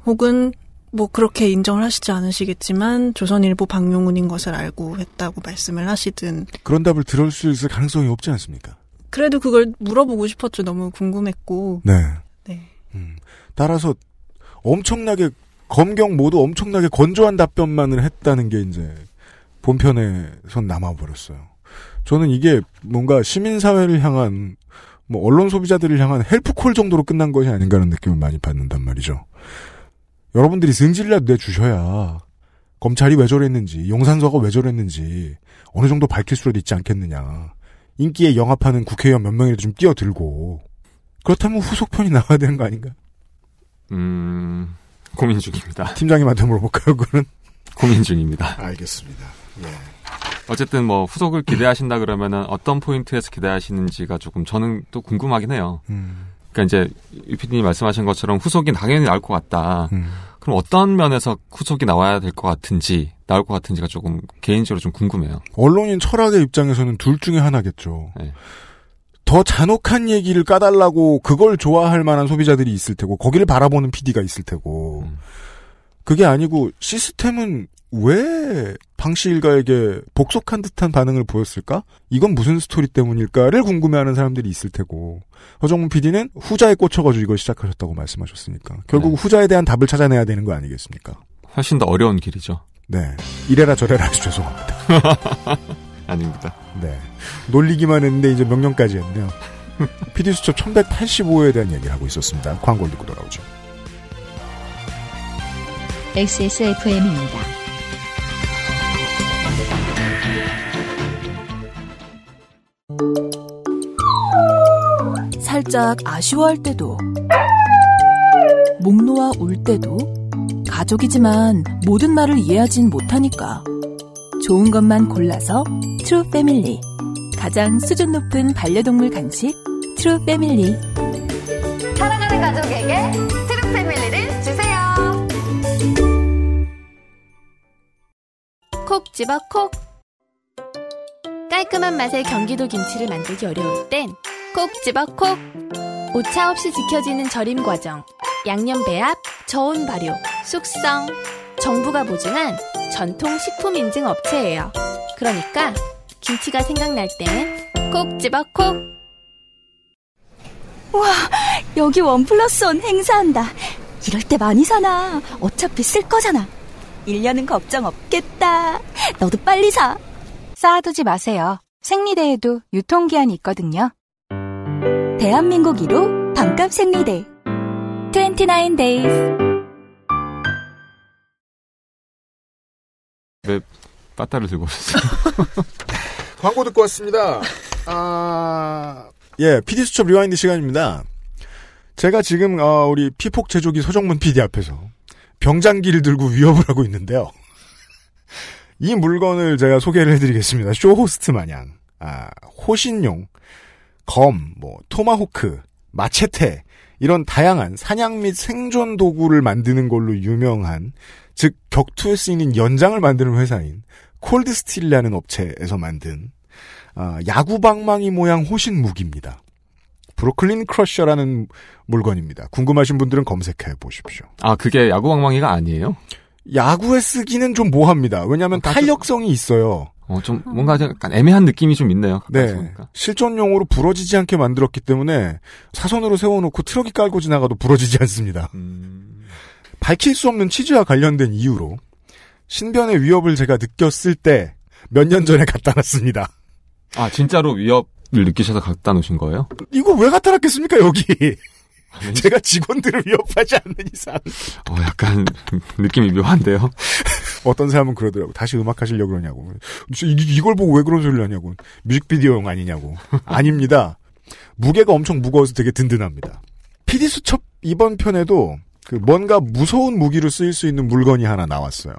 Speaker 11: 혹은 뭐 그렇게 인정을 하시지 않으시겠지만, 조선일보 박용훈인 것을 알고 했다고 말씀을 하시든,
Speaker 2: 그런 답을 들을 수 있을 가능성이 없지 않습니까?
Speaker 11: 그래도 그걸 물어보고 싶었죠. 너무 궁금했고.
Speaker 2: 네.
Speaker 11: 네.
Speaker 2: 음. 따라서 엄청나게 검경 모두 엄청나게 건조한 답변만을 했다는 게 이제 본편에선 남아버렸어요. 저는 이게 뭔가 시민사회를 향한 뭐 언론 소비자들을 향한 헬프콜 정도로 끝난 것이 아닌가 하는 느낌을 많이 받는단 말이죠. 여러분들이 승질이라도 내주셔야 검찰이 왜 저랬는지 용산서가 왜 저랬는지 어느 정도 밝힐 수라도 있지 않겠느냐. 인기에 영합하는 국회의원 몇 명이라도 좀 뛰어들고 그렇다면 후속편이 나와야 되는 거 아닌가?
Speaker 9: 음, 고민 중입니다.
Speaker 2: 팀장님한테 물어볼까요, 그거는?
Speaker 9: 고민 중입니다.
Speaker 2: 알겠습니다. 예.
Speaker 9: 어쨌든 뭐 후속을 기대하신다 그러면은 어떤 포인트에서 기대하시는지가 조금 저는 또 궁금하긴 해요.
Speaker 2: 음.
Speaker 9: 그러니까 이제 유피디님 말씀하신 것처럼 후속이 당연히 나올 것 같다.
Speaker 2: 음.
Speaker 9: 그럼 어떤 면에서 후속이 나와야 될 것 같은지 나올 것 같은지가 조금 개인적으로 좀 궁금해요.
Speaker 2: 언론인 철학의 입장에서는 둘 중에 하나겠죠.
Speaker 9: 네.
Speaker 2: 더 잔혹한 얘기를 까달라고 그걸 좋아할 만한 소비자들이 있을 테고 거기를 바라보는 PD가 있을 테고 그게 아니고 시스템은 왜 방씨 일가에게 복속한 듯한 반응을 보였을까? 이건 무슨 스토리 때문일까를 궁금해하는 사람들이 있을 테고 허정문 PD는 후자에 꽂혀가지고 이걸 시작하셨다고 말씀하셨으니까 결국 후자에 대한 답을 찾아내야 되는 거 아니겠습니까?
Speaker 9: 훨씬 더 어려운 길이죠.
Speaker 2: 네. 이래라 저래라 해서 죄송합니다.
Speaker 9: 아닙니다.
Speaker 2: 네. 놀리기만 했는데 이제 명령까지 했네요. PD수첩 1185에 대한 얘기를 하고 있었습니다. 광고를 듣고 돌아오죠.
Speaker 1: XSFM입니다.
Speaker 14: 살짝 아쉬워할 때도, 목 놓아 울 때도, 가족이지만 모든 말을 이해하진 못하니까. 좋은 것만 골라서 True Family. 가장 수준 높은 반려동물 간식 True Family.
Speaker 15: 사랑하는 가족에게 True Family
Speaker 16: 콕 집어 콕. 깔끔한 맛의 경기도 김치를 만들기 어려울 땐 콕 집어 콕. 오차 없이 지켜지는 절임 과정, 양념 배합, 저온 발효, 숙성. 정부가 보증한 전통 식품 인증 업체예요. 그러니까 김치가 생각날 땐 콕 집어 콕.
Speaker 17: 와, 여기 원 플러스 원 행사한다. 이럴 때 많이 사나. 어차피 쓸 거잖아. 1년은 걱정 없겠다. 너도 빨리 사.
Speaker 5: 쌓아두지 마세요. 생리대에도 유통기한이 있거든요.
Speaker 17: 대한민국 1호 반값 생리대. 29 days.
Speaker 9: 왜 빠따를 들고 오셨어요?
Speaker 2: 광고 듣고 왔습니다. 아, 예, PD 수첩 rewind 시간입니다. 제가 지금, 어, 우리 피폭 제조기 서정문 PD 앞에서 병장기를 들고 위협을 하고 있는데요. 이 물건을 제가 소개를 해드리겠습니다. 쇼호스트 마냥. 아, 호신용, 검, 뭐, tomahawk, machete, 이런 다양한 사냥 및 생존 도구를 만드는 걸로 유명한, 즉, 격투에 쓰이는 연장을 만드는 회사인 Cold Steel이라는 업체에서 만든, 아, 야구방망이 모양 호신 무기입니다. Brooklyn Crusher라는 물건입니다. 궁금하신 분들은 검색해 보십시오.
Speaker 9: 아, 그게 야구 방망이가 아니에요?
Speaker 2: 야구에 쓰기는 좀 모호합니다. 왜냐하면 탄력성이 있어요.
Speaker 9: 어, 좀 뭔가 약간 애매한 느낌이 좀 있네요.
Speaker 2: 네.
Speaker 9: 보니까.
Speaker 2: 실전용으로 부러지지 않게 만들었기 때문에 사선으로 세워놓고 트럭이 깔고 지나가도 부러지지 않습니다. 밝힐 수 없는 취지와 관련된 이유로 신변의 위협을 제가 느꼈을 때 몇 년 전에 갖다 놨습니다.
Speaker 9: 아, 진짜로 위협을 느끼셔서 갖다 놓으신 거예요?
Speaker 2: 이거 왜 갖다 놨겠습니까, 여기? 제가 직원들을 위협하지 않는 이상.
Speaker 9: 어, 약간 느낌이 묘한데요.
Speaker 2: 어떤 사람은 그러더라고. 다시 음악 하시려고 그러냐고. 이, 이걸 보고 왜 그런 소리를 하냐고. 뮤직비디오용 아니냐고. 아닙니다. 무게가 엄청 무거워서 되게 든든합니다. PD 수첩 이번 편에도 그 뭔가 무서운 무기로 쓰일 수 있는 물건이 하나 나왔어요.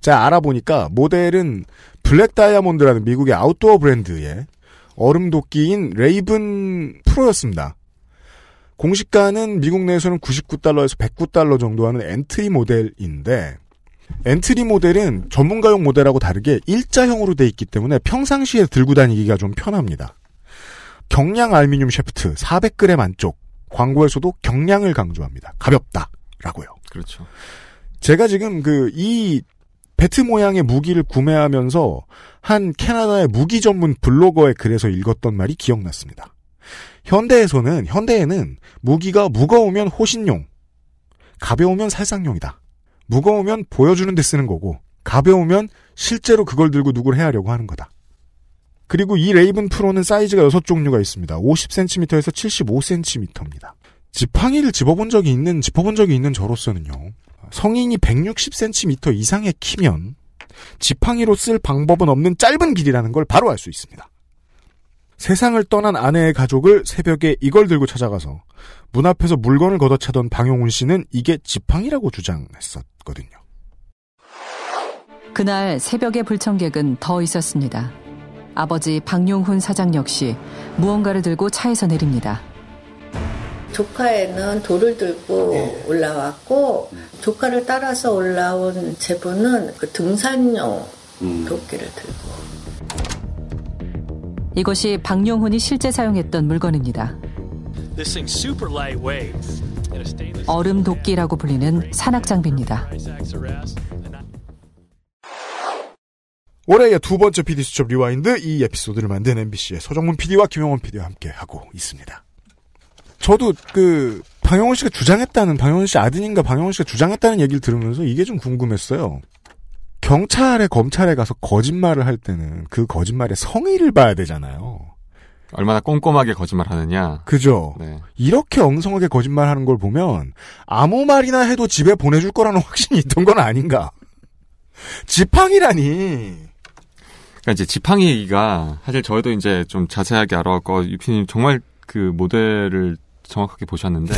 Speaker 2: 제가 알아보니까 모델은 Black Diamond라는 미국의 아웃도어 브랜드의 얼음 도끼인 Raven Pro였습니다. 공시가는 미국 내에서는 99달러에서 109달러 정도 하는 entry 모델인데 entry 모델은 전문가용 모델하고 다르게 일자형으로 돼 있기 때문에 평상시에 들고 다니기가 좀 편합니다. 경량 알루미늄 셰프트 400g 안쪽 광고에서도 경량을 강조합니다. 가볍다라고요.
Speaker 9: 그렇죠.
Speaker 2: 제가 지금 그 이 배트 모양의 무기를 구매하면서 한 캐나다의 무기 전문 블로거의 글에서 읽었던 말이 기억났습니다. 현대에서는 현대에는 무기가 무거우면 호신용, 가벼우면 살상용이다. 무거우면 보여주는 데 쓰는 거고 가벼우면 실제로 그걸 들고 누구를 해하려고 하는 거다. 그리고 이 레이븐 프로는 사이즈가 6종류가 있습니다. 50cm에서 75cm입니다. 지팡이를 집어본 적이 있는 집어본 적이 있는 저로서는요. 성인이 160cm 이상의 키면 지팡이로 쓸 방법은 없는 짧은 길이라는 걸 바로 알 수 있습니다. 세상을 떠난 아내의 가족을 새벽에 이걸 들고 찾아가서 문 앞에서 물건을 걷어차던 방용훈 씨는 이게 지팡이라고 주장했었거든요.
Speaker 18: 그날 새벽의 불청객은 더 있었습니다. 아버지 박용훈 사장 역시 무언가를 들고 차에서 내립니다.
Speaker 19: 조카에는 돌을 들고 올라왔고 조카를 따라서 올라온 제부는 그 등산용 도끼를 들고.
Speaker 18: 이것이 박용훈이 실제 사용했던 물건입니다. 얼음 도끼라고 불리는 산악 장비입니다.
Speaker 2: 올해의 두 번째 PD 수첩 rewind 이 에피소드를 만든 MBC의 서정문 PD와 김영원 PD와 함께 하고 있습니다. 저도 그 방영훈 씨가 주장했다는 방영훈 씨 아드님과 방영훈 씨가 주장했다는 얘기를 들으면서 이게 좀 궁금했어요. 경찰에 검찰에 가서 거짓말을 할 때는 그 거짓말의 성의를 봐야 되잖아요.
Speaker 9: 얼마나 꼼꼼하게 거짓말하느냐.
Speaker 2: 그죠.
Speaker 9: 네.
Speaker 2: 이렇게 엉성하게 거짓말하는 걸 보면 아무 말이나 해도 집에 보내줄 거라는 확신이 있던 건 아닌가. 지팡이라니.
Speaker 9: 그러니까 이제 지팡이 얘기가 사실 저희도 이제 좀 자세하게 알아갖고 유피님 정말 그 모델을 정확하게 보셨는데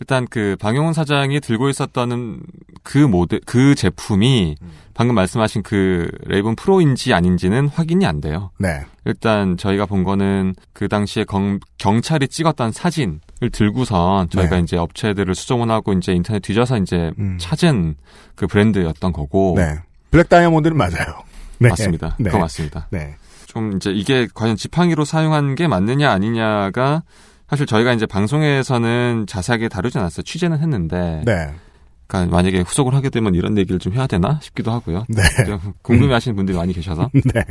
Speaker 9: 일단 그 방용훈 사장이 들고 있었던 그 모델 그 제품이 방금 말씀하신 그 레이븐 프로인지 아닌지는 확인이 안 돼요.
Speaker 2: 네.
Speaker 9: 일단 저희가 본 거는 그 당시에 경, 경찰이 찍었던 사진을 들고선 저희가
Speaker 2: 네.
Speaker 9: 이제 업체들을 수정을 하고 이제 인터넷 뒤져서 이제 찾은 그 브랜드였던 거고.
Speaker 2: 네. 블랙 다이아몬드는 맞아요. 네.
Speaker 9: 맞습니다.
Speaker 2: 네.
Speaker 9: 그거 맞습니다.
Speaker 2: 네.
Speaker 9: 좀 이제 이게 과연 지팡이로 사용한 게 맞느냐 아니냐가 사실 저희가 이제 방송에서는 자세하게 다루지 않았어요. 취재는 했는데.
Speaker 2: 네.
Speaker 9: 그러니까 만약에 후속을 하게 되면 이런 얘기를 좀 해야 되나 싶기도 하고요.
Speaker 2: 네.
Speaker 9: 좀 궁금해 하시는 분들이 많이 계셔서.
Speaker 2: 네.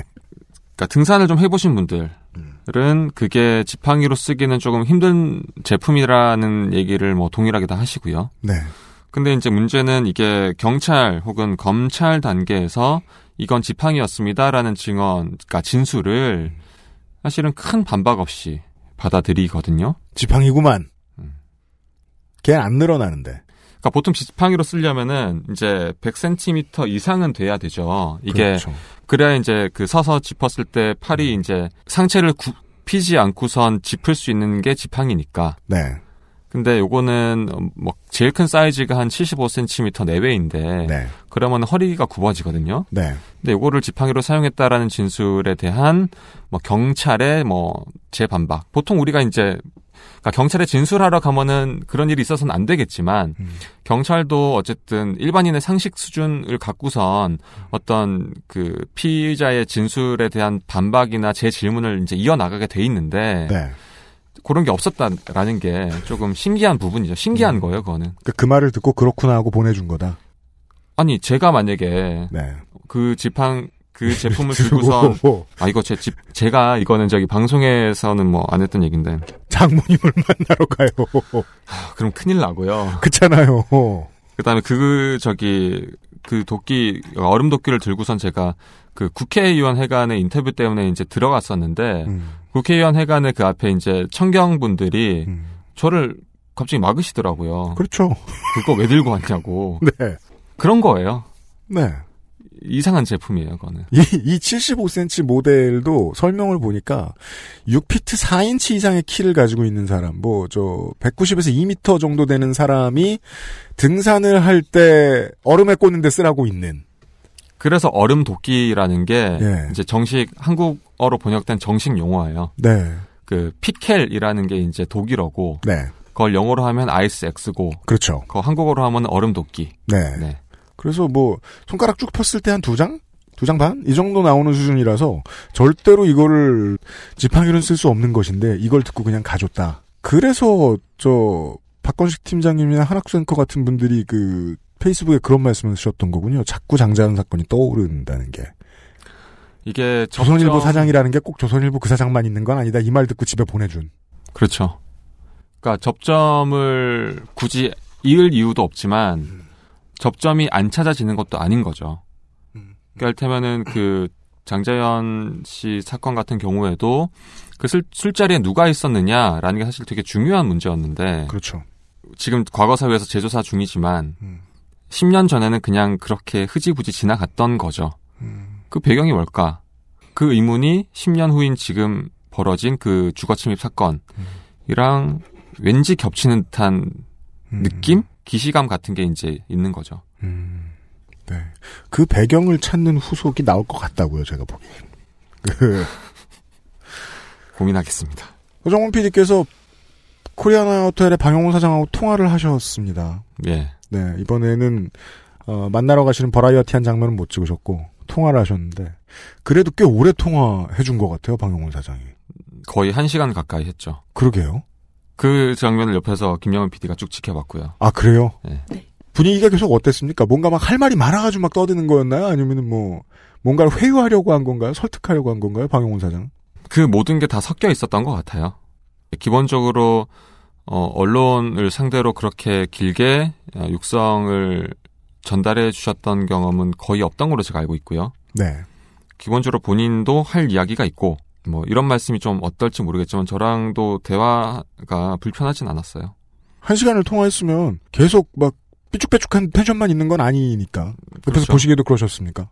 Speaker 9: 그러니까 등산을 좀 해보신 분들은 그게 지팡이로 쓰기는 조금 힘든 제품이라는 얘기를 뭐 동일하게 다 하시고요.
Speaker 2: 네.
Speaker 9: 근데 이제 문제는 이게 경찰 혹은 검찰 단계에서 이건 지팡이였습니다라는 증언, 그러니까 진술을 사실은 큰 반박 없이 받아들이거든요.
Speaker 2: 지팡이구만. 걔는 안 늘어나는데.
Speaker 9: 그러니까 보통 지팡이로 쓰려면은 이제 100cm 이상은 돼야 되죠. 이게
Speaker 2: 그렇죠.
Speaker 9: 그래야 이제 그 서서 짚었을 때 팔이 이제 상체를 구, 피지 않고선 짚을 수 있는 게 지팡이니까.
Speaker 2: 네.
Speaker 9: 근데 요거는 뭐 제일 큰 사이즈가 한 75cm 내외인데
Speaker 2: 네.
Speaker 9: 그러면 허리가 굽어지거든요.
Speaker 2: 네.
Speaker 9: 근데 요거를 지팡이로 사용했다라는 진술에 대한 뭐 경찰의 뭐 재반박. 보통 우리가 이제 그러니까 경찰에 진술하러 가면은 그런 일이 있어서는 안 되겠지만
Speaker 2: 음.
Speaker 9: 경찰도 어쨌든 일반인의 상식 수준을 갖고선 어떤 그 피의자의 진술에 대한 반박이나 제 질문을 이제 이어 나가게 돼 있는데
Speaker 2: 네.
Speaker 9: 그런 게 없었다라는 게 조금 신기한 부분이죠. 신기한
Speaker 2: 음.
Speaker 9: 거예요, 그거는.
Speaker 2: 그, 그 말을 듣고 그렇구나 하고 보내준 거다.
Speaker 9: 아니 제가 만약에
Speaker 2: 네.
Speaker 9: 그 지팡 그 제품을 들고선 아 이거 제 집 제가 이거는 저기 방송에서는 뭐 안 했던 얘긴데
Speaker 2: 장모님을 만나러 가요.
Speaker 9: 아, 그럼 큰일 나고요.
Speaker 2: 그렇잖아요.
Speaker 9: 그다음에 그 저기 그 도끼 얼음 도끼를 들고선 제가 그 국회의원 회관의 인터뷰 때문에 이제 들어갔었는데
Speaker 2: 음.
Speaker 9: 국회의원 회관의 그 앞에 이제 청경분들이 저를 갑자기 막으시더라고요.
Speaker 2: 그렇죠.
Speaker 9: 그거 왜 들고 왔냐고.
Speaker 2: 네.
Speaker 9: 그런 거예요.
Speaker 2: 네.
Speaker 9: 이상한 제품이에요, 그거는.
Speaker 2: 이, 이 75cm 모델도 설명을 보니까 6피트 4인치 이상의 키를 가지고 있는 사람, 뭐, 저, 190에서 2m 정도 되는 사람이 등산을 할 때 얼음에 꽂는데 쓰라고 있는.
Speaker 9: 그래서 얼음 도끼라는 게
Speaker 2: 예.
Speaker 9: 이제 정식 한국어로 번역된 정식 용어예요.
Speaker 2: 네.
Speaker 9: 그 피켈이라는 게 이제 독일어고
Speaker 2: 네.
Speaker 9: 그걸 영어로 하면 아이스 엑스고
Speaker 2: 그렇죠.
Speaker 9: 그거 한국어로 하면 얼음 도끼.
Speaker 2: 네.
Speaker 9: 네.
Speaker 2: 그래서 뭐, 손가락 쭉 폈을 때 한 두 장? 두 장 반? 이 정도 나오는 수준이라서 절대로 이거를 지팡이로는 쓸 수 없는 것인데 이걸 듣고 그냥 가졌다. 그래서 저 박건식 팀장님이나 한학수 앵커 같은 분들이 그 페이스북에 그런 말씀을 쓰셨던 거군요. 자꾸 장자연 사건이 떠오른다는 게.
Speaker 9: 이게
Speaker 2: 조선일보
Speaker 9: 접점-
Speaker 2: 사장이라는 게 꼭 조선일보 그 사장만 있는 건 아니다. 이 말 듣고 집에 보내준.
Speaker 9: 그렇죠. 그러니까 접점을 굳이 이을 이유도 없지만 접점이 안 찾아지는 것도 아닌 거죠. 그러니까 이를테면은 그 장자연 씨 사건 같은 경우에도 그 술, 술자리에 누가 있었느냐라는 게 사실 되게 중요한 문제였는데
Speaker 2: 그렇죠.
Speaker 9: 지금 과거 사회에서 재조사 중이지만 10년 전에는 그냥 그렇게 흐지부지 지나갔던 거죠. 그 배경이 뭘까? 그 의문이 10년 후인 지금 벌어진 그 주거 침입 사건이랑 왠지 겹치는 듯한 느낌? 기시감 같은 게 이제 있는 거죠.
Speaker 2: 네. 그 배경을 찾는 후속이 나올 것 같다고요, 제가 보기엔. 그,
Speaker 9: 고민하겠습니다.
Speaker 2: 허정원 PD께서 코리아나 호텔의 방영훈 사장하고 통화를 하셨습니다.
Speaker 9: 예.
Speaker 2: 네, 이번에는, 어, 만나러 가시는 버라이어티한 장면은 못 찍으셨고, 통화를 하셨는데, 그래도 꽤 오래 통화해 준 것 같아요, 방영훈 사장이.
Speaker 9: 거의 한 시간 가까이 했죠.
Speaker 2: 그러게요.
Speaker 9: 그 장면을 옆에서 김영은 PD가 쭉 지켜봤고요.
Speaker 2: 아, 그래요?
Speaker 9: 네.
Speaker 2: 분위기가 계속 어땠습니까? 뭔가 막 할 말이 많아가지고 막 떠드는 거였나요? 아니면은 뭐, 뭔가를 회유하려고 한 건가요? 설득하려고 한 건가요? 방영훈 사장?
Speaker 9: 그 모든 게 다 섞여 있었던 것 같아요. 기본적으로 어, 언론을 상대로 그렇게 길게 어, 육성을 전달해 주셨던 경험은 거의 없던 걸로 제가 알고 있고요.
Speaker 2: 네.
Speaker 9: 기본적으로 본인도 할 이야기가 있고 뭐 이런 말씀이 좀 어떨지 모르겠지만 저랑도 대화가 불편하진 않았어요.
Speaker 2: 한 시간을 통화했으면 계속 막 삐죽빼죽한 텐션만 있는 건 아니니까. 옆에서
Speaker 9: 그렇죠.
Speaker 2: 보시기에도 그러셨습니까?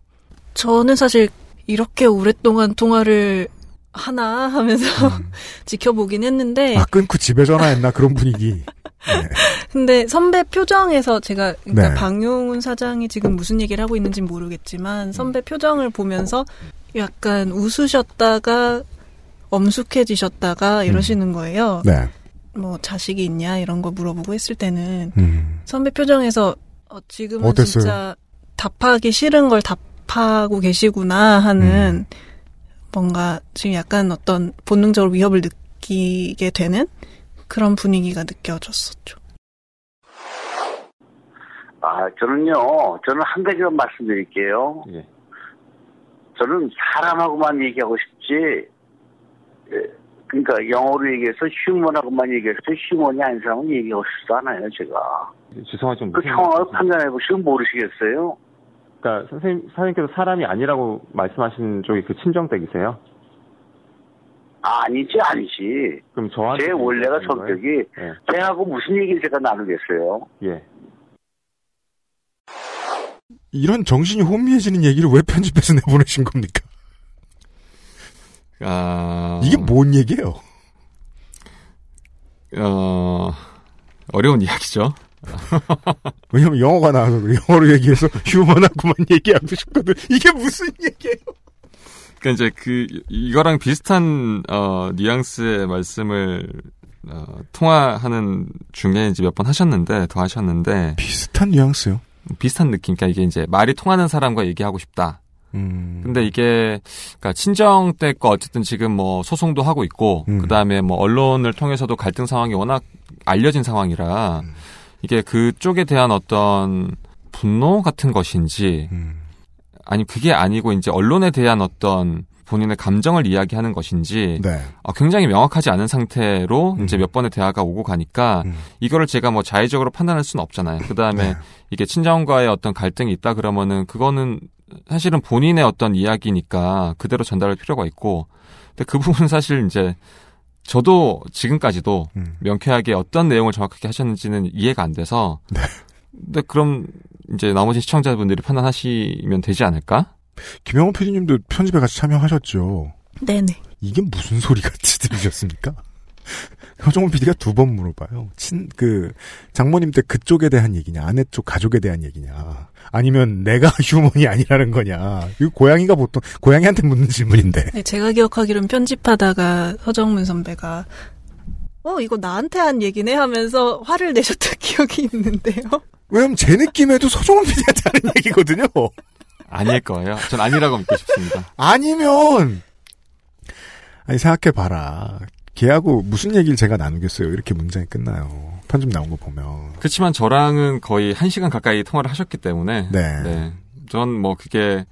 Speaker 11: 저는 사실 이렇게 오랫동안 통화를 하나 하면서 지켜보긴 했는데
Speaker 2: 아, 끊고 집에 전화했나? 그런 분위기.
Speaker 11: 근데 선배 표정에서 제가 그러니까
Speaker 2: 네.
Speaker 11: 방용훈 사장이 지금 무슨 얘기를 하고 있는지 는 모르겠지만 선배 표정을 보면서 약간 웃으셨다가 엄숙해지셨다가 이러시는 거예요.
Speaker 2: 네.
Speaker 11: 뭐 자식이 있냐 이런 거 물어보고 했을 때는
Speaker 2: 음.
Speaker 11: 선배 표정에서 어, 지금은
Speaker 2: 어땠어요?
Speaker 11: 진짜 답하기 싫은 걸 답하고 계시구나 하는
Speaker 2: 음.
Speaker 11: 뭔가 지금 약간 어떤 본능적으로 위협을 느끼게 되는 그런 분위기가 느껴졌었죠.
Speaker 20: 아, 저는요, 저는 한 가지만 말씀드릴게요.
Speaker 9: 예.
Speaker 20: 저는 사람하고만 얘기하고 싶지, 예, 그러니까 영어로 얘기해서 휴먼하고만 얘기해서 휴먼이 아닌 사람은 얘기하고 싶지도 않아요, 제가.
Speaker 21: 죄송하지만
Speaker 20: 그 상황을 판단해 보시면 모르시겠어요?
Speaker 21: 그러니까 선생님 사장님께서 사람이 아니라고 말씀하신 쪽이 그 친정댁이세요?
Speaker 20: 아니지, 아니지.
Speaker 21: 그럼 저한테
Speaker 20: 제 원래가? 성격이,
Speaker 21: 예.
Speaker 20: 쟤하고 무슨 얘기를 제가 나누겠어요?
Speaker 21: 예.
Speaker 2: 이런 정신이 혼미해지는 얘기를 왜 편집해서 내보내신 겁니까?
Speaker 9: 아...
Speaker 2: 이게 뭔 얘기예요?
Speaker 9: 어, 어려운 이야기죠.
Speaker 2: 왜냐면 영어가 나와서 그래. 영어로 얘기해서 휴먼하고만 얘기하고 싶거든. 이게 무슨 얘기예요?
Speaker 9: 그러니까 이제 그 이거랑 비슷한 어 뉘앙스의 말씀을 어, 통화하는 중에 이제 몇 번 하셨는데 더 하셨는데
Speaker 2: 비슷한 뉘앙스요?
Speaker 9: 비슷한 느낌. 그러니까 이게 이제 말이 통하는 사람과 얘기하고 싶다.
Speaker 2: 음.
Speaker 9: 근데 이게 그러니까 친정 때 거 어쨌든 지금 뭐 소송도 하고 있고
Speaker 2: 음.
Speaker 9: 그다음에 뭐 언론을 통해서도 갈등 상황이 워낙 알려진 상황이라
Speaker 2: 음.
Speaker 9: 이게 그쪽에 대한 어떤 분노 같은 것인지
Speaker 2: 음.
Speaker 9: 아니 그게 아니고 이제 언론에 대한 어떤 본인의 감정을 이야기하는 것인지
Speaker 2: 네.
Speaker 9: 어, 굉장히 명확하지 않은 상태로 이제 몇 번의 대화가 오고 가니까 이거를 제가 뭐 자의적으로 판단할 수는 없잖아요. 그 다음에 이게 친정과의 어떤 갈등이 있다 그러면은 그거는 사실은 본인의 어떤 이야기니까 그대로 전달할 필요가 있고 근데 그 부분은 사실 이제 저도 지금까지도 명쾌하게 어떤 내용을 정확하게 하셨는지는 이해가 안 돼서 근데 그럼 이제 나머지 시청자분들이 판단하시면 되지 않을까?
Speaker 2: 김영호 PD님도 편집에 같이 참여하셨죠.
Speaker 11: 네네.
Speaker 2: 이게 무슨 소리 같이 들으셨습니까? 허정훈 PD가 두 번 물어봐요. 친, 그, 장모님 때 그쪽에 대한 얘기냐, 아내 쪽 가족에 대한 얘기냐, 아니면 내가 휴먼이 아니라는 거냐. 이거 고양이가 보통, 고양이한테 묻는 질문인데.
Speaker 11: 네, 제가 기억하기로는 편집하다가 서정문 선배가 어 이거 나한테 한 얘기네 하면서 화를 내셨던 기억이 있는데요.
Speaker 2: 왜냐면 제 느낌에도 서정훈 PD한테 하는 얘기거든요.
Speaker 9: 아닐 거예요. 전 아니라고 믿고 싶습니다.
Speaker 2: 아니면, 아니, 생각해 봐라. 걔하고 무슨 얘기를 제가 나누겠어요. 이렇게 문장이 끝나요. 편집 나온 거 보면.
Speaker 9: 그렇지만 저랑은 거의 한 시간 가까이 통화를 하셨기 때문에
Speaker 2: 네.
Speaker 9: 전 뭐 그게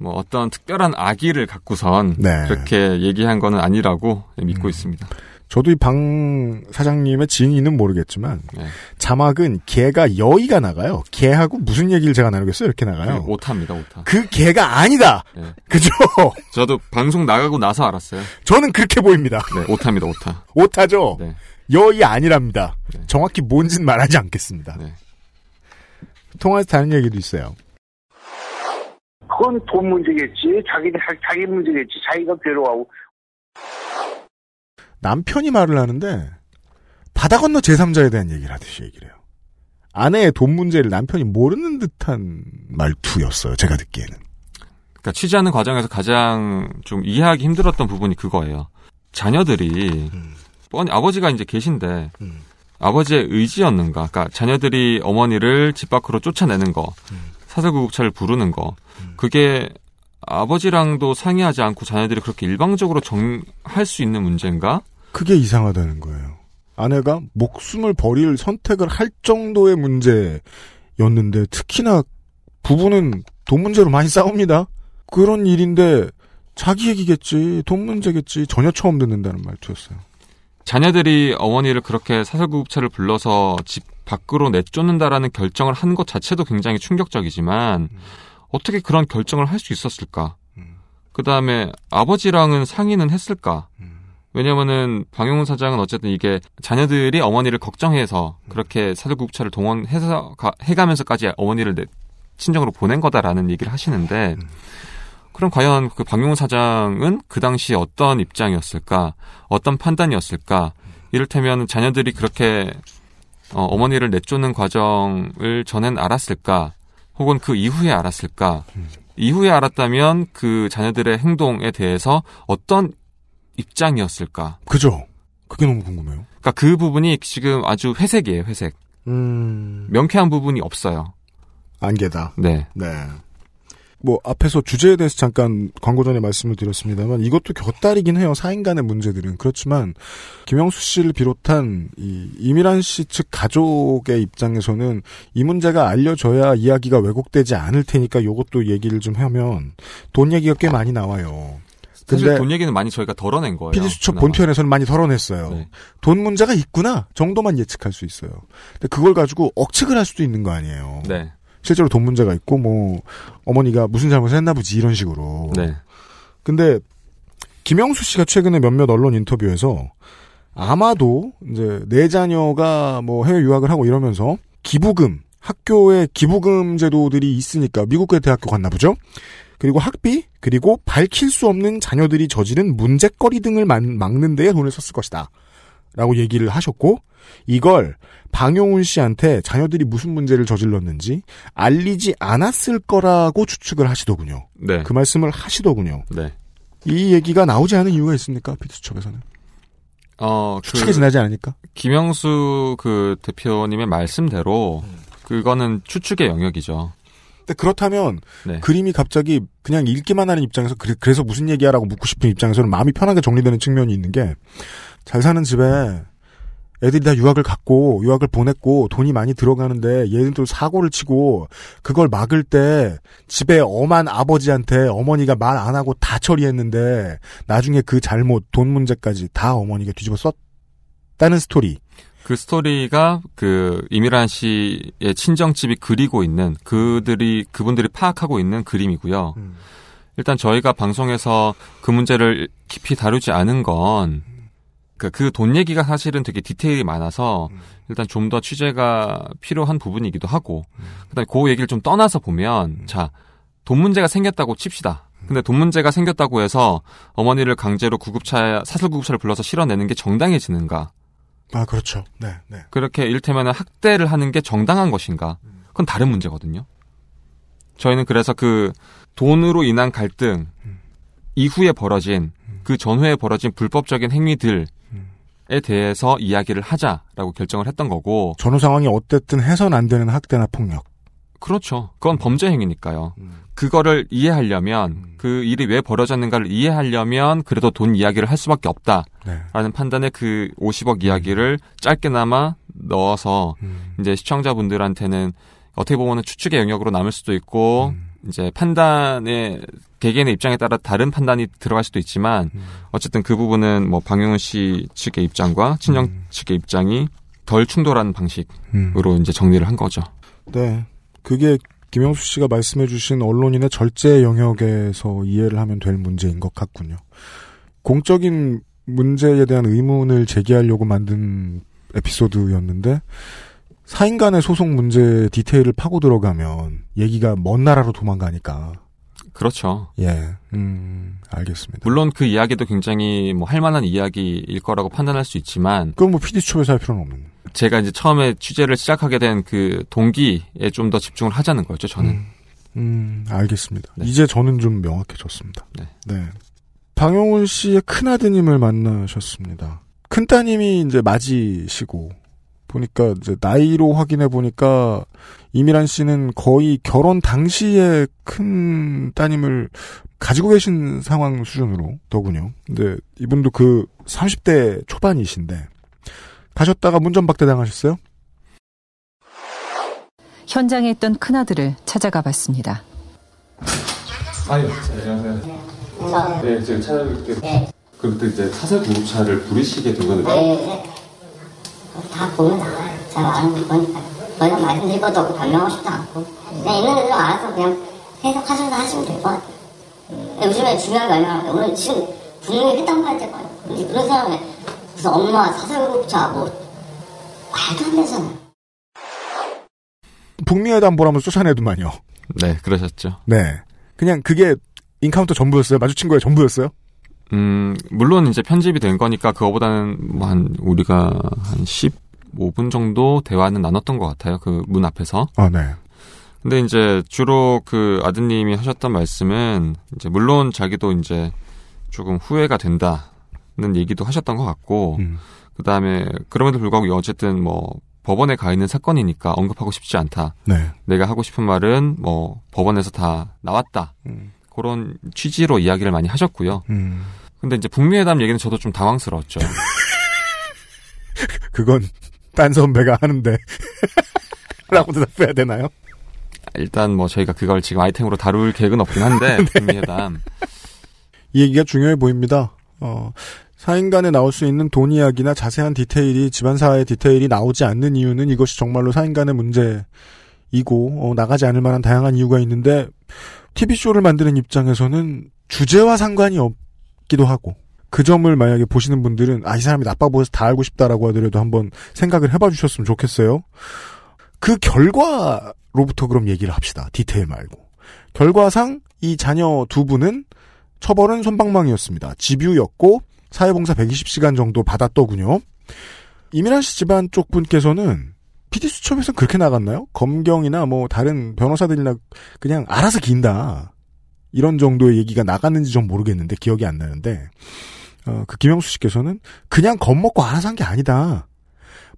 Speaker 9: 뭐 어떤 특별한 악의를 갖고선
Speaker 2: 네. 음.
Speaker 9: 그렇게 얘기한 거는 아니라고 믿고 있습니다.
Speaker 2: 저도 이 방 사장님의 진위는 모르겠지만
Speaker 9: 네.
Speaker 2: 자막은 개가 여의가 나가요. 개하고 무슨 얘기를 제가 나누겠어요? 이렇게 나가요.
Speaker 9: 그 오타입니다, 오타.
Speaker 2: 그 개가 아니다.
Speaker 9: 네.
Speaker 2: 그죠?
Speaker 9: 저도 방송 나가고 나서 알았어요.
Speaker 2: 저는 그렇게 보입니다.
Speaker 9: 네, 오타입니다, 오타.
Speaker 2: 오타죠.
Speaker 9: 네.
Speaker 2: 여의 아니랍니다. 정확히 뭔진 말하지 않겠습니다.
Speaker 9: 네.
Speaker 2: 통화에서 다른 얘기도 있어요.
Speaker 20: 그건 돈 문제겠지. 자기 자기 문제겠지. 자기가 괴로워하고
Speaker 2: 남편이 말을 하는데 바다 건너 제3자에 대한 얘기를 하듯이 얘기를 해요. 아내의 돈 문제를 남편이 모르는 듯한 말투였어요. 제가 듣기에는.
Speaker 9: 그러니까 취재하는 과정에서 가장 좀 이해하기 힘들었던 부분이 그거예요. 자녀들이 뻔히 아버지가 이제 계신데 아버지의 의지였는가? 그러니까 자녀들이 어머니를 집 밖으로 쫓아내는 거, 사설구급차를 부르는 거, 그게 아버지랑도 상의하지 않고 자녀들이 그렇게 일방적으로 정할 수 있는 문제인가?
Speaker 2: 그게 이상하다는 거예요. 아내가 목숨을 버릴 선택을 할 정도의 문제였는데 특히나 부부는 돈 문제로 많이 싸웁니다. 그런 일인데 자기 얘기겠지, 돈 문제겠지 전혀 처음 듣는다는 말투였어요.
Speaker 9: 자녀들이 어머니를 그렇게 사설구급차를 불러서 집 밖으로 내쫓는다라는 결정을 한 것 자체도 굉장히 충격적이지만 어떻게 그런 결정을 할 수 있었을까? 그 다음에 아버지랑은 상의는 했을까? 왜냐면은 방용훈 사장은 어쨌든 이게 자녀들이 어머니를 걱정해서 그렇게 사설구급차를 동원해서 가, 해가면서까지 어머니를 내, 친정으로 보낸 거다라는 얘기를 하시는데 그럼 과연 그 방용훈 사장은 그 당시 어떤 입장이었을까? 어떤 판단이었을까? 이를테면 자녀들이 그렇게 어, 어머니를 내쫓는 과정을 전엔 알았을까? 혹은 그 이후에 알았을까? 이후에 알았다면 그 자녀들의 행동에 대해서 어떤 입장이었을까?
Speaker 2: 그죠? 그게 너무 궁금해요.
Speaker 9: 그러니까 그 부분이 지금 아주 회색이에요, 회색.
Speaker 2: 음.
Speaker 9: 명쾌한 부분이 없어요.
Speaker 2: 안개다.
Speaker 9: 네.
Speaker 2: 네. 뭐 앞에서 주제에 대해서 잠깐 광고 전에 말씀을 드렸습니다만 이것도 곁다리긴 해요. 사인 간의 문제들은 그렇지만 김영수 씨를 비롯한 이 이미란 씨 측 가족의 입장에서는 이 문제가 알려져야 이야기가 왜곡되지 않을 테니까 이것도 얘기를 좀 하면 돈 얘기가 꽤 많이 나와요.
Speaker 9: 사실 돈 얘기는 많이 저희가 덜어낸 거예요.
Speaker 2: PD 수첩
Speaker 9: 그나마.
Speaker 2: 본편에서는 많이 덜어냈어요.
Speaker 9: 네.
Speaker 2: 돈 문제가 있구나 정도만 예측할 수 있어요. 근데 그걸 가지고 억측을 할 수도 있는 거 아니에요.
Speaker 9: 네.
Speaker 2: 실제로 돈 문제가 있고 뭐 어머니가 무슨 잘못을 했나 보지 이런 식으로.
Speaker 9: 네.
Speaker 2: 근데 김영수 씨가 최근에 몇몇 언론 인터뷰에서 아마도 이제 내 자녀가 뭐 해외 유학을 하고 이러면서 기부금 학교에 기부금 제도들이 있으니까 미국의 대학교 갔나 보죠. 그리고 학비 그리고 밝힐 수 없는 자녀들이 저지른 문제거리 등을 막- 막는 데에 돈을 썼을 것이다. 라고 얘기를 하셨고 이걸 방용훈 씨한테 자녀들이 무슨 문제를 저질렀는지 알리지 않았을 거라고 추측을 하시더군요.
Speaker 9: 네.
Speaker 2: 그 말씀을 하시더군요.
Speaker 9: 네.
Speaker 2: 이 얘기가 나오지 않은 이유가 있습니까? 피드수첩에서는.
Speaker 9: 어,
Speaker 2: 추측에 지나지 않으니까.
Speaker 9: 김영수 그 대표님의 말씀대로
Speaker 2: 음.
Speaker 9: 그거는 추측의 영역이죠.
Speaker 2: 근데 그렇다면
Speaker 9: 네.
Speaker 2: 그림이 갑자기 그냥 읽기만 하는 입장에서 그래, 서 무슨 얘기야라고 묻고 싶은 입장에서는 마음이 편하게 정리되는 측면이 있는 게 잘 사는 집에 애들이 다 유학을 갔고 유학을 보냈고 돈이 많이 들어가는데 얘들도 사고를 치고 그걸 막을 때 집에 엄한 아버지한테 어머니가 말 안 하고 다 처리했는데 나중에 그 잘못 돈 문제까지 다 어머니가 뒤집어 썼다는 스토리.
Speaker 9: 그 스토리가 그 이미란 씨의 친정집이 그리고 있는 그들이 그분들이 파악하고 있는 그림이고요. 일단 저희가 방송에서 그 문제를 깊이 다루지 않은 건 그돈 얘기가 사실은 되게 디테일이 많아서 일단 좀 더 취재가 필요한 부분이기도 하고 그다음에 그 얘기를 좀 떠나서 보면 자 돈 문제가 생겼다고 칩시다. 근데 돈 문제가 생겼다고 해서 어머니를 강제로 구급차 사설 구급차를 불러서 실어내는 게 정당해지는가?
Speaker 2: 아 그렇죠. 네, 네.
Speaker 9: 그렇게 이를테면 학대를 하는 게 정당한 것인가? 그건 다른 문제거든요. 저희는 그래서 그 돈으로 인한 갈등 이후에 벌어진 그 전후에 벌어진 불법적인 행위들에 대해서 이야기를 하자라고 결정을 했던 거고.
Speaker 2: 전후 상황이 어땠든 해선 안 되는 학대나 폭력.
Speaker 9: 그렇죠. 그건 범죄 행위니까요. 그거를 이해하려면 그 일이 왜 벌어졌는가를 이해하려면 그래도 돈 이야기를 할 수밖에 없다 라는 판단에 그 50억 이야기를 짧게나마 넣어서 이제 시청자분들한테는 어떻게 보면 추측의 영역으로 남을 수도 있고 이제 판단의 개개인의 입장에 따라 다른 판단이 들어갈 수도 있지만 어쨌든 그 부분은 뭐 방영훈 씨 측의 입장과 친정 측의 입장이 덜 충돌하는 방식으로 이제 정리를 한 거죠.
Speaker 2: 네. 그게 김영수 씨가 말씀해 주신 언론인의 절제 영역에서 이해를 하면 될 문제인 것 같군요. 공적인 문제에 대한 의문을 제기하려고 만든 에피소드였는데 사인 간의 소송 문제 디테일을 파고 들어가면 얘기가 먼 나라로 도망가니까.
Speaker 9: 그렇죠.
Speaker 2: 예. 음, 알겠습니다.
Speaker 9: 물론 그 이야기도 굉장히 뭐 할만한 이야기일 거라고 판단할 수 있지만
Speaker 2: 그건 뭐 PD 수첩에서 할 필요는 없는.
Speaker 9: 제가 이제 처음에 취재를 시작하게 된 그 동기에 좀 더 집중을 하자는 거죠, 저는.
Speaker 2: 음, 알겠습니다. 이제 저는 좀 명확해졌습니다.
Speaker 9: 네.
Speaker 2: 방영훈 씨의 큰 아드님을 만나셨습니다. 큰 따님이 이제 맞이시고, 보니까 이제 나이로 확인해 보니까 이미란 씨는 거의 결혼 당시에 큰 따님을 가지고 계신 상황 수준으로 더군요. 근데 이분도 그 30대 초반이신데 가셨다가 문전박대 당하셨어요?
Speaker 18: 현장에 있던 큰아들을 찾아가 봤습니다.
Speaker 9: 아유, 안녕하세요. 네, 제가 찾아뵙게. 그때 이제 사설 구급차를 부르시게 된 거는
Speaker 10: 네. 다 보면 나와요. 잘 아는 거니까. 저희가 말씀드릴 것도 없고 변명하고 싶지 않고. 그냥 있는 대로 알아서 그냥 해석하셔서 하시면 될 것 같아요. 근데 요즘에 중요한 게 얼마나 오늘 지금 분명히 휘땅할 때가 아니고 그런 사람이 무슨 엄마 사설 구급차 뭐 말도 안 되잖아요.
Speaker 2: 북미회담 보라면서 쫓아내더만요.
Speaker 9: 네, 그러셨죠.
Speaker 2: 네. 그냥 그게 encounter 전부였어요? 마주친 거에 전부였어요?
Speaker 9: 음, 물론 이제 편집이 된 거니까 그거보다는 뭐 한 우리가 한 15분 정도 대화는 나눴던 것 같아요. 그 문 앞에서.
Speaker 2: 아, 네.
Speaker 9: 근데 이제 주로 그 아드님이 하셨던 말씀은 이제 물론 자기도 이제 조금 후회가 된다는 얘기도 하셨던 것 같고 그 다음에 그럼에도 불구하고 어쨌든 뭐 법원에 가 있는 사건이니까 언급하고 싶지 않다.
Speaker 2: 네.
Speaker 9: 내가 하고 싶은 말은 뭐 법원에서 다 나왔다. 그런 취지로 이야기를 많이 하셨고요.
Speaker 2: 음.
Speaker 9: 근데 이제 북미 회담 얘기는 저도 좀 당황스러웠죠.
Speaker 2: 그건 딴 선배가 하는데 라고 대답해야 되나요?
Speaker 9: 일단 뭐 저희가 그걸 지금 아이템으로 다룰 계획은 없긴 한데
Speaker 2: 네.
Speaker 9: 북미 회담
Speaker 2: 이 얘기가 중요해 보입니다. 어, 사인 간에 나올 수 있는 돈 이야기나 자세한 디테일이 집안사의 디테일이 나오지 않는 이유는 이것이 정말로 사인 간의 문제 이고 어, 나가지 않을 만한 다양한 이유가 있는데 TV쇼를 만드는 입장에서는 주제와 상관이 없기도 하고 그 점을 만약에 보시는 분들은 아 이 사람이 나빠 보여서 다 알고 싶다라고 하더라도 한번 생각을 해봐 주셨으면 좋겠어요. 그 결과로부터 그럼 얘기를 합시다. 디테일 말고. 결과상 이 자녀 두 분은 처벌은 손방망이였습니다. 집유였고 사회봉사 120시간 정도 받았더군요. 이민환 씨 집안 쪽 분께서는 PD 수첩에서 그렇게 나갔나요? 검경이나 뭐 다른 변호사들이나 그냥 알아서 긴다. 이런 정도의 얘기가 나갔는지 좀 모르겠는데 기억이 안 나는데 어, 그 김영수 씨께서는 그냥 겁먹고 알아서 한 게 아니다.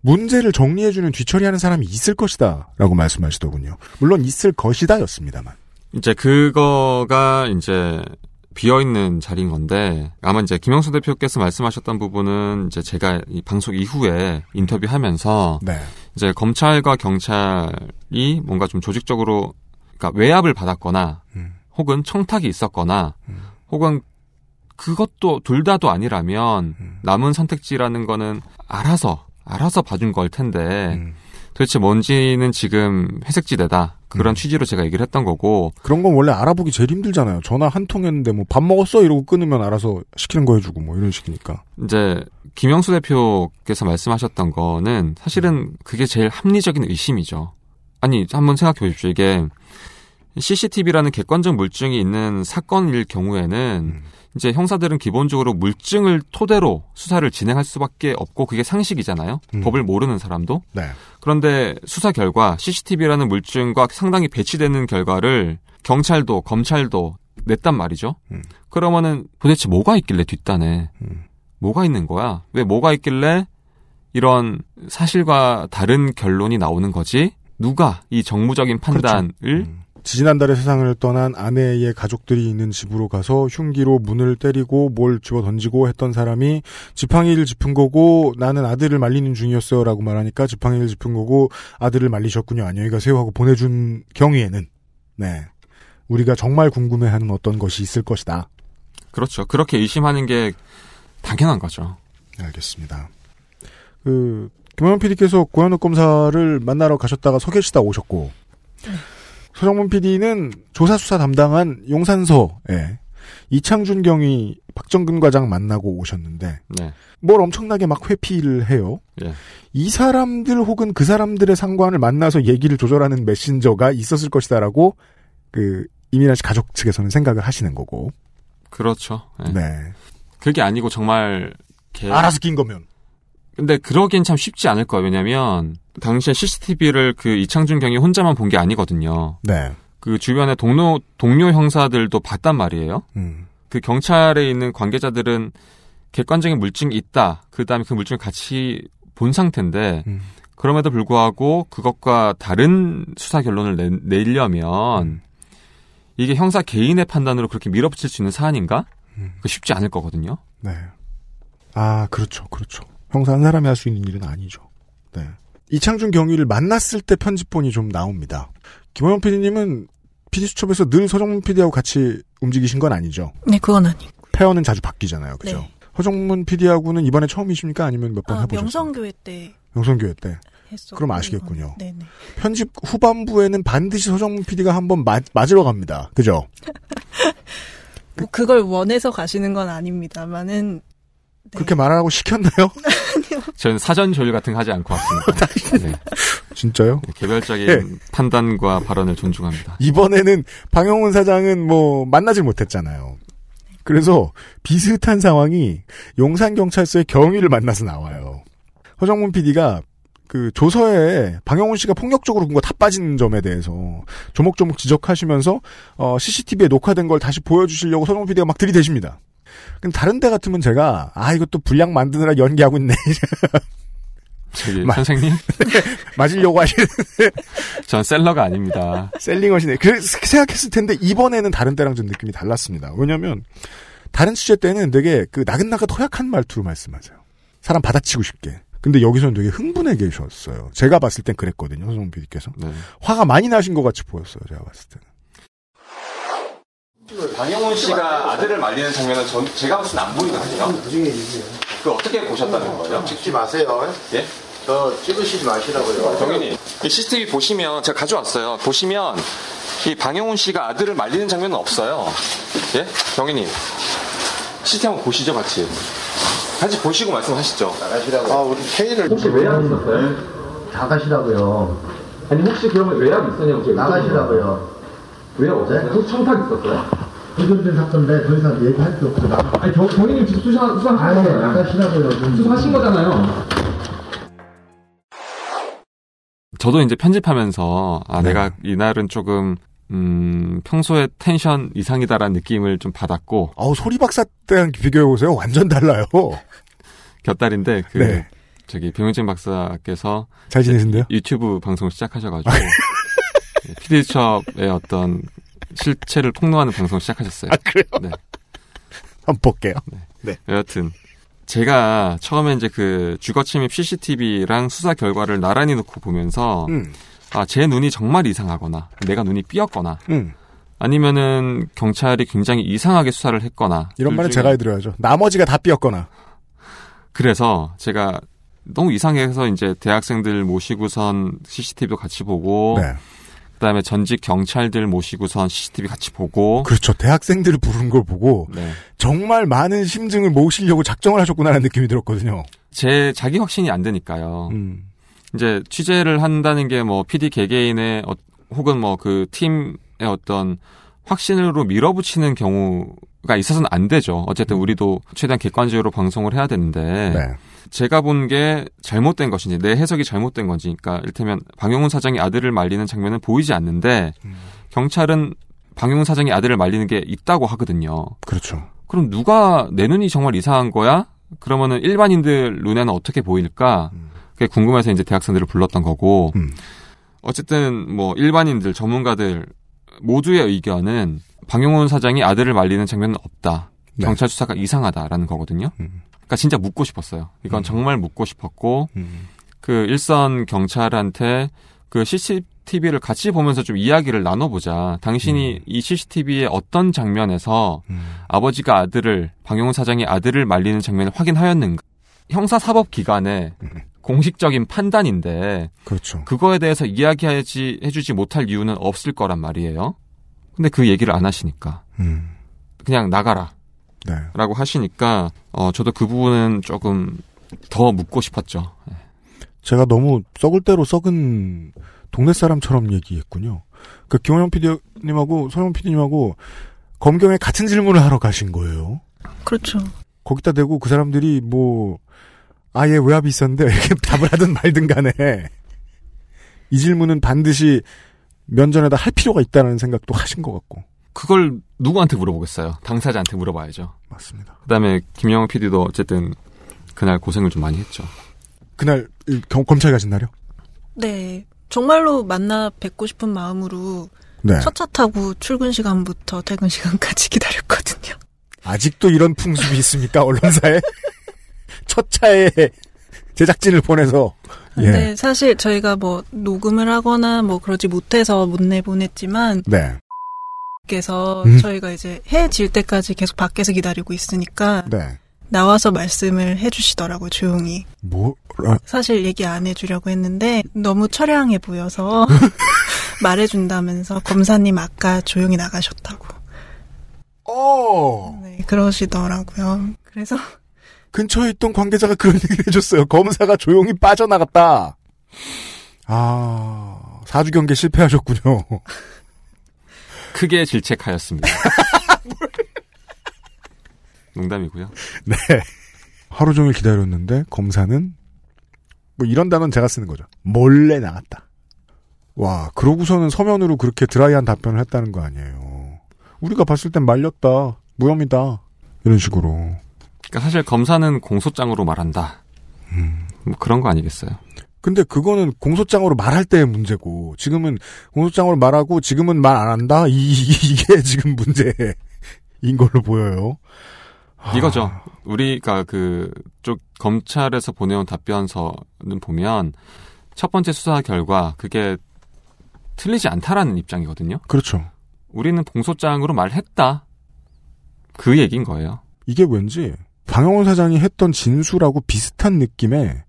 Speaker 2: 문제를 정리해주는 뒤처리하는 사람이 있을 것이다. 라고 말씀하시더군요. 물론 있을 것이다 였습니다만.
Speaker 9: 이제 그거가 이제 비어 있는 자리인 건데 아마 이제 김영수 대표께서 말씀하셨던 부분은 이제 제가 이 방송 이후에 인터뷰하면서
Speaker 2: 네.
Speaker 9: 이제 검찰과 경찰이 뭔가 좀 조직적으로 그러니까 외압을 받았거나 혹은 청탁이 있었거나 혹은 그것도 둘 다도 아니라면 남은 선택지라는 거는 알아서 알아서 봐준 걸 텐데 도대체 뭔지는 지금 회색지대다 그런 취지로 제가 얘기를 했던 거고
Speaker 2: 그런 건 원래 알아보기 제일 힘들잖아요. 전화 한 통 했는데 뭐 밥 먹었어 이러고 끊으면 알아서 시키는 거 해주고 뭐 이런 식이니까.
Speaker 9: 이제 김영수 대표께서 말씀하셨던 거는 사실은 그게 제일 합리적인 의심이죠. 아니 한번 생각해 보십시오. 이게 CCTV라는 객관적 물증이 있는 사건일 경우에는 이제 형사들은 기본적으로 물증을 토대로 수사를 진행할 수밖에 없고 그게 상식이잖아요. 법을 모르는 사람도.
Speaker 2: 네.
Speaker 9: 그런데 수사 결과 CCTV라는 물증과 상당히 배치되는 결과를 경찰도 검찰도 냈단 말이죠. 그러면은 도대체 뭐가 있길래 뒷단에 뭐가 있는 거야? 왜 뭐가 있길래 이런 사실과 다른 결론이 나오는 거지? 누가 이 정무적인 판단을
Speaker 2: 지 지난달에 세상을 떠난 아내의 가족들이 있는 집으로 가서 흉기로 문을 때리고 뭘 집어 던지고 했던 사람이 지팡이를 짚은 거고 나는 아들을 말리는 중이었어요 라고 말하니까 지팡이를 짚은 거고 아들을 말리셨군요. 안녕히 가세요 하고 보내준 경우에는 네. 우리가 정말 궁금해하는 어떤 것이 있을 것이다.
Speaker 9: 그렇죠. 그렇게 의심하는 게 당연한 거죠.
Speaker 2: 알겠습니다. 그 김원현 PD께서 고현욱 검사를 만나러 가셨다가 서 계시다 오셨고 서정문 PD는 조사 수사 담당한 용산서에 이창준 경위 박정근 과장 만나고 오셨는데
Speaker 9: 네.
Speaker 2: 뭘 엄청나게 막 회피를 해요.
Speaker 9: 예.
Speaker 2: 이 사람들 혹은 그 사람들의 상관을 만나서 얘기를 조절하는 메신저가 있었을 것이다라고 그 이민아 씨 가족 측에서는 생각을 하시는 거고.
Speaker 9: 그렇죠. 예.
Speaker 2: 네.
Speaker 9: 그게 아니고 정말 개...
Speaker 2: 알아서 낀 거면.
Speaker 9: 근데 그러기엔 참 쉽지 않을 거예요. 왜냐면 당시에 CCTV를 그 이창준 경이 혼자만 본 게 아니거든요.
Speaker 2: 네.
Speaker 9: 그 주변에 동료 동료 형사들도 봤단 말이에요.
Speaker 2: 음.
Speaker 9: 그 경찰에 있는 관계자들은 객관적인 물증이 있다. 그다음에 그 물증을 같이 본 상태인데
Speaker 2: 음.
Speaker 9: 그럼에도 불구하고 그것과 다른 수사 결론을 내, 내려면 이게 형사 개인의 판단으로 그렇게 밀어붙일 수 있는 사안인가? 그 쉽지 않을 거거든요.
Speaker 2: 네. 아, 그렇죠. 그렇죠. 형사 한 사람이 할 수 있는 일은 아니죠. 네. 이창준 경위를 만났을 때 편집본이 좀 나옵니다. 김호영 PD님은 PD수첩에서 늘 서정문 PD하고 같이 움직이신 건 아니죠?
Speaker 11: 네, 그건 아니고.
Speaker 2: 페어는 자주 바뀌잖아요. 그죠?
Speaker 11: 네.
Speaker 2: 허정문 PD하고는 이번에 처음이십니까? 아니면 몇번
Speaker 11: 아,
Speaker 2: 해보셨어요?
Speaker 11: 명성교회 때
Speaker 2: 명성교회 때.
Speaker 11: 했었고.
Speaker 2: 그럼 아시겠군요.
Speaker 11: 네네.
Speaker 2: 편집 후반부에는 반드시 서정문 PD가 한번 맞으러 갑니다. 그죠?
Speaker 11: 뭐 그걸 원해서 가시는 건 아닙니다만은
Speaker 2: 그렇게 말하라고 시켰나요?
Speaker 9: 저는 사전 조율 같은 거 하지 않고 왔습니다. 네.
Speaker 2: 진짜요?
Speaker 9: 개별적인
Speaker 2: 네.
Speaker 9: 판단과 발언을 존중합니다.
Speaker 2: 이번에는 방영훈 사장은 뭐 만나질 못했잖아요. 그래서 비슷한 상황이 용산경찰서의 경위를 만나서 나와요. 허정문 PD가 그 조서에 방영훈 씨가 폭력적으로 군거 다 빠진 점에 대해서 조목조목 지적하시면서 어, CCTV에 녹화된 걸 다시 보여주시려고 서정문 PD가 막 들이대십니다. 다른 데 같으면 제가 아 이것도 분량 만드느라 연기하고 있네.
Speaker 9: 저기
Speaker 2: 마-
Speaker 9: 선생님,
Speaker 2: 맞으려고 하시는
Speaker 9: 전 셀러가 아닙니다.
Speaker 2: 셀링하시네. 그래서 생각했을 텐데 이번에는 다른 때랑 좀 느낌이 달랐습니다. 왜냐면 다른 취재 때는 되게 그 나긋나긋 허약한 말투로 말씀하세요. 사람 받아치고 싶게. 근데 여기서는 되게 흥분해 계셨어요. 제가 봤을 땐 그랬거든요. 손흥민 PD께서.
Speaker 9: 네.
Speaker 2: 화가 많이 나신 것 같이 보였어요. 제가 봤을 때는.
Speaker 9: 방영훈 씨가 아들을 말리는 장면은 전, 제가 봤을 때는 안 보이거든요.
Speaker 22: 나중에 얘기해요.
Speaker 9: 그 어떻게 보셨다는 거예요?
Speaker 22: 찍지 마세요.
Speaker 9: 예?
Speaker 22: 저 찍으시지 마시라고요.
Speaker 9: 경위님, 이 CCTV 보시면 제가 가져왔어요. 보시면 이 방영훈 씨가 아들을 말리는 장면은 없어요. 예? 경위님, CCTV 한번 보시죠, 같이. 같이 보시고 말씀하시죠.
Speaker 22: 나가시라고. 아, 우리 회의를.
Speaker 9: 혹시 왜 하셨어요?
Speaker 22: 나가시라고요.
Speaker 21: 아니 혹시 그러면 외압 있었냐고 제가
Speaker 22: 나가시라고요.
Speaker 21: 외압 없었어요? 혹시 청탁 있었어요?
Speaker 22: 해결된 사건인데 더 이상 얘기할 게 없어. 나가.
Speaker 21: 아니 경, 경위님 지금 수사, 수사하신
Speaker 22: 아니,
Speaker 21: 거잖아요.
Speaker 22: 나가시라고요. 좀.
Speaker 21: 수사하신 거잖아요.
Speaker 9: 저도 이제 편집하면서 아
Speaker 2: 네.
Speaker 9: 내가 이날은 조금 음 평소에 텐션 이상이다라는 느낌을 좀 받았고
Speaker 2: 아우 소리 박사 때랑 비교해 보세요. 완전 달라요.
Speaker 9: 곁다리인데 그
Speaker 2: 네.
Speaker 9: 저기 병윤진 박사께서
Speaker 2: 잘 지내신대요?
Speaker 9: 유튜브 방송을 시작하셔가지고 피디수첩의 어떤 실체를 폭로하는 방송을 시작하셨어요.
Speaker 2: 아, 그래요?
Speaker 9: 네.
Speaker 2: 한번 볼게요.
Speaker 9: 네. 여하튼 제가 처음에 이제 그 주거 침입 CCTV랑 수사 결과를 나란히 놓고 보면서
Speaker 2: 음.
Speaker 9: 아제 눈이 정말 이상하거나 내가 눈이 삐었거나
Speaker 2: 음.
Speaker 9: 아니면은 경찰이 굉장히 이상하게 수사를 했거나
Speaker 2: 이런
Speaker 9: 중에-
Speaker 2: 제가 해드려야죠. 나머지가 다 삐었거나.
Speaker 9: 그래서 제가 너무 이상해서 이제 대학생들 모시고선 CCTV도 같이 보고
Speaker 2: 네.
Speaker 9: 그다음에 전직 경찰들 모시고선 CCTV 같이 보고
Speaker 2: 그렇죠. 대학생들을 부른 걸 보고
Speaker 9: 네.
Speaker 2: 정말 많은 심증을 모으시려고 작정을 하셨구나라는 느낌이 들었거든요.
Speaker 9: 제 자기 확신이 안 되니까요.
Speaker 2: 음.
Speaker 9: 이제 취재를 한다는 게 뭐 PD 개개인의 어, 혹은 뭐 그 팀의 어떤 확신으로 밀어붙이는 경우가 있어서는 안 되죠. 어쨌든 우리도 최대한 객관적으로 방송을 해야 되는데
Speaker 2: 네.
Speaker 9: 제가 본 게 잘못된 것인지 내 해석이 잘못된 건지 그러니까 이를테면 방용훈 사장이 아들을 말리는 장면은 보이지 않는데 경찰은 방용훈 사장이 아들을 말리는 게 있다고 하거든요.
Speaker 2: 그렇죠.
Speaker 9: 그럼 누가 내 눈이 정말 이상한 거야? 그러면은 일반인들 눈에는 어떻게 보일까? 그게 궁금해서 이제 대학생들을 불렀던 거고. 어쨌든 뭐 일반인들 전문가들 모두의 의견은 방용훈 사장이 아들을 말리는 장면은 없다.
Speaker 2: 네.
Speaker 9: 경찰 수사가 이상하다라는 거거든요. 그러니까 진짜 묻고 싶었어요. 이건 정말 묻고 싶었고 그 일선 경찰한테 그 CCTV를 같이 보면서 좀 이야기를 나눠보자. 당신이 이 CCTV의 어떤 장면에서 아버지가 아들을 방용훈 사장이 아들을 말리는 장면을 확인하였는가? 형사 사법 기관의 공식적인 판단인데
Speaker 2: 그렇죠.
Speaker 9: 그거에 대해서 이야기하지 해주지 못할 이유는 없을 거란 말이에요. 근데 그 얘기를 안 하시니까
Speaker 2: 음.
Speaker 9: 그냥 나가라.
Speaker 2: 네.
Speaker 9: 라고 하시니까 어 저도 그 부분은 조금 더 묻고 싶었죠.
Speaker 2: 제가 너무 썩을 대로 썩은 동네 사람처럼 얘기했군요. 그 김원영 PD님하고 서영 PD님하고 검경에 같은 질문을 하러 가신 거예요.
Speaker 11: 그렇죠.
Speaker 2: 거기다 대고 그 사람들이 뭐 아예 외압이 있었는데 이렇게 답을 하든 말든 간에 이 질문은 반드시 면전에다 할 필요가 있다는 생각도 하신 것 같고.
Speaker 9: 그걸 누구한테 물어보겠어요? 당사자한테 물어봐야죠.
Speaker 2: 맞습니다.
Speaker 9: 그다음에 김영호 PD도 어쨌든 그날 고생을 좀 많이 했죠.
Speaker 2: 그날 이 경- 검찰 가신 날이요?
Speaker 11: 네. 정말로 만나 뵙고 싶은 마음으로
Speaker 2: 네.
Speaker 11: 첫차 타고 출근 시간부터 퇴근 시간까지 기다렸거든요.
Speaker 2: 아직도 이런 풍습이 있습니까 언론사에? 첫 차에 제작진을 보내서 예.
Speaker 11: 사실 저희가 뭐 녹음을 하거나 뭐 그러지 못해서 못 내보냈지만
Speaker 2: 네.
Speaker 11: 께서
Speaker 2: 음.
Speaker 11: 저희가 이제 해 질 때까지 계속 밖에서 기다리고 있으니까
Speaker 2: 네.
Speaker 11: 나와서 말씀을 해주시더라고요 조용히
Speaker 2: 뭐라
Speaker 11: 사실 얘기 안 해주려고 했는데 너무 처량해 보여서 말해준다면서 검사님 아까 조용히 나가셨다고
Speaker 2: 어.
Speaker 11: 네, 그러시더라고요 그래서
Speaker 2: 근처에 있던 관계자가 그런 얘기를 해줬어요. 검사가 조용히 빠져나갔다. 아, 사주 경계 실패하셨군요.
Speaker 9: 크게 질책하였습니다. 농담이고요.
Speaker 2: 네. 하루 종일 기다렸는데 검사는 뭐 이런 단어는 제가 쓰는 거죠. 몰래 나갔다. 와, 그러고서는 서면으로 그렇게 드라이한 답변을 했다는 거 아니에요. 우리가 봤을 땐 말렸다. 무혐의다. 이런 식으로.
Speaker 9: 그러니까 사실 검사는 공소장으로 말한다. 뭐 그런 거 아니겠어요?
Speaker 2: 근데 그거는 공소장으로 말할 때의 문제고 지금은 공소장으로 말하고 지금은 말 안 한다. 이, 이게 지금 문제인 걸로 보여요.
Speaker 9: 이거죠. 우리가 그쪽 검찰에서 보내온 답변서는 보면 첫 번째 수사 결과 그게 틀리지 않다라는 입장이거든요.
Speaker 2: 그렇죠.
Speaker 9: 우리는 공소장으로 말했다. 그 얘기인 거예요.
Speaker 2: 이게 왠지 방영원 사장이 했던 진술하고 비슷한 느낌의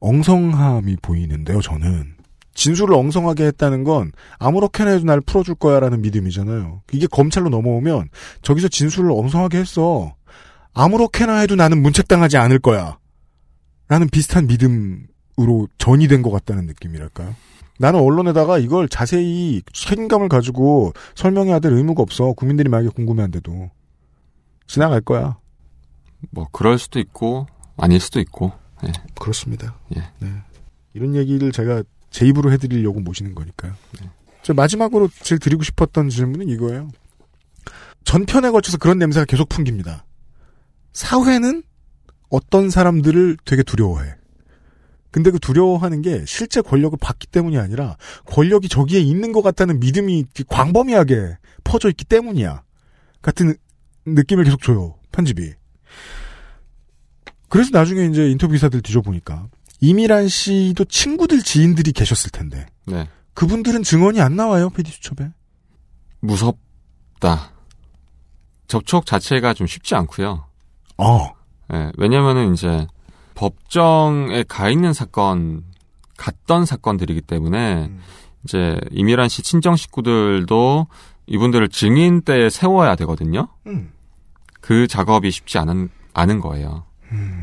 Speaker 2: 엉성함이 보이는데요, 저는. 진술을 엉성하게 했다는 건 아무렇게나 해도 날 풀어줄 거야 라는 믿음이잖아요. 이게 검찰로 넘어오면 저기서 진술을 엉성하게 했어. 아무렇게나 해도 나는 문책당하지 않을 거야. 라는 비슷한 믿음으로 전이된 것 같다는 느낌이랄까요? 나는 언론에다가 이걸 자세히 책임감을 가지고 설명해야 될 의무가 없어. 국민들이 만약에 궁금해한데도. 지나갈 거야.
Speaker 9: 뭐 그럴 수도 있고 아닐 수도 있고. 예.
Speaker 2: 그렇습니다.
Speaker 9: 예.
Speaker 2: 네. 이런 얘기를 제가 제 입으로 해드리려고 모시는 거니까요. 저 마지막으로 제일 드리고 싶었던 질문은 이거예요. 전편에 걸쳐서 그런 냄새가 계속 풍깁니다. 사회는 어떤 사람들을 되게 두려워해. 근데 그 두려워하는 게 실제 권력을 받기 때문이 아니라 권력이 저기에 있는 것 같다는 믿음이 광범위하게 퍼져 있기 때문이야. 같은 느낌을 계속 줘요. 편집이. 그래서 나중에 이제 인터뷰 기사들 뒤져보니까 이미란 씨도 친구들 지인들이 계셨을 텐데
Speaker 9: 네.
Speaker 2: 그분들은 증언이 안 나와요 PD 수첩에.
Speaker 9: 무섭다. 접촉 자체가 좀 쉽지 않고요.
Speaker 2: 어.
Speaker 9: 예, 왜냐면은 이제 법정에 가 있는 사건, 갔던 사건들이기 때문에
Speaker 2: 음.
Speaker 9: 이제 이미란 씨 친정 식구들도 이분들을 증인대에 세워야 되거든요.
Speaker 2: 음.
Speaker 9: 그 작업이 쉽지 않은, 않은 거예요.
Speaker 2: 음.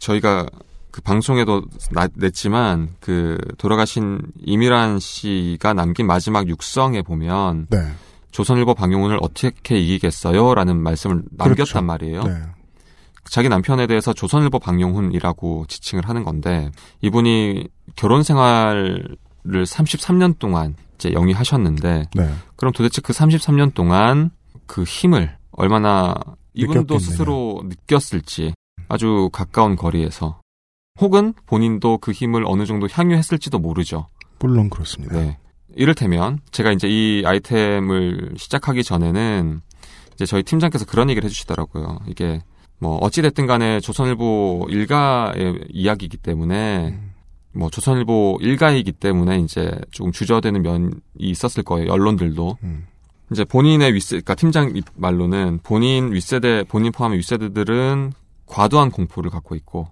Speaker 9: 저희가 그 방송에도 나, 냈지만 그 돌아가신 이미란 씨가 남긴 마지막 육성에 보면
Speaker 2: 네.
Speaker 9: 조선일보 방용훈을 어떻게 이기겠어요라는 말씀을 남겼단
Speaker 2: 그렇죠.
Speaker 9: 말이에요.
Speaker 2: 네.
Speaker 9: 자기 남편에 대해서 조선일보 방용훈이라고 지칭을 하는 건데 이분이 결혼 생활을 33년 동안 이제 영위하셨는데
Speaker 2: 네.
Speaker 9: 그럼 도대체 그 33년 동안 그 힘을 얼마나 이분도
Speaker 2: 느꼈겠느냐.
Speaker 9: 스스로 느꼈을지 아주 가까운 거리에서 혹은 본인도 그 힘을 어느 정도 향유했을지도 모르죠.
Speaker 2: 물론 그렇습니다.
Speaker 9: 네. 이를테면 제가 이제 이 아이템을 시작하기 전에는 이제 저희 팀장께서 그런 얘기를 해주시더라고요. 이게 뭐 어찌 됐든 간에 조선일보 일가의 이야기이기 때문에 뭐 조선일보 일가이기 때문에 이제 조금 주저되는 면이 있었을 거예요. 언론들도. 이제 본인의 윗세, 그러니까 팀장 말로는 본인 윗세대, 본인 포함의 윗세대들은 과도한 공포를 갖고 있고,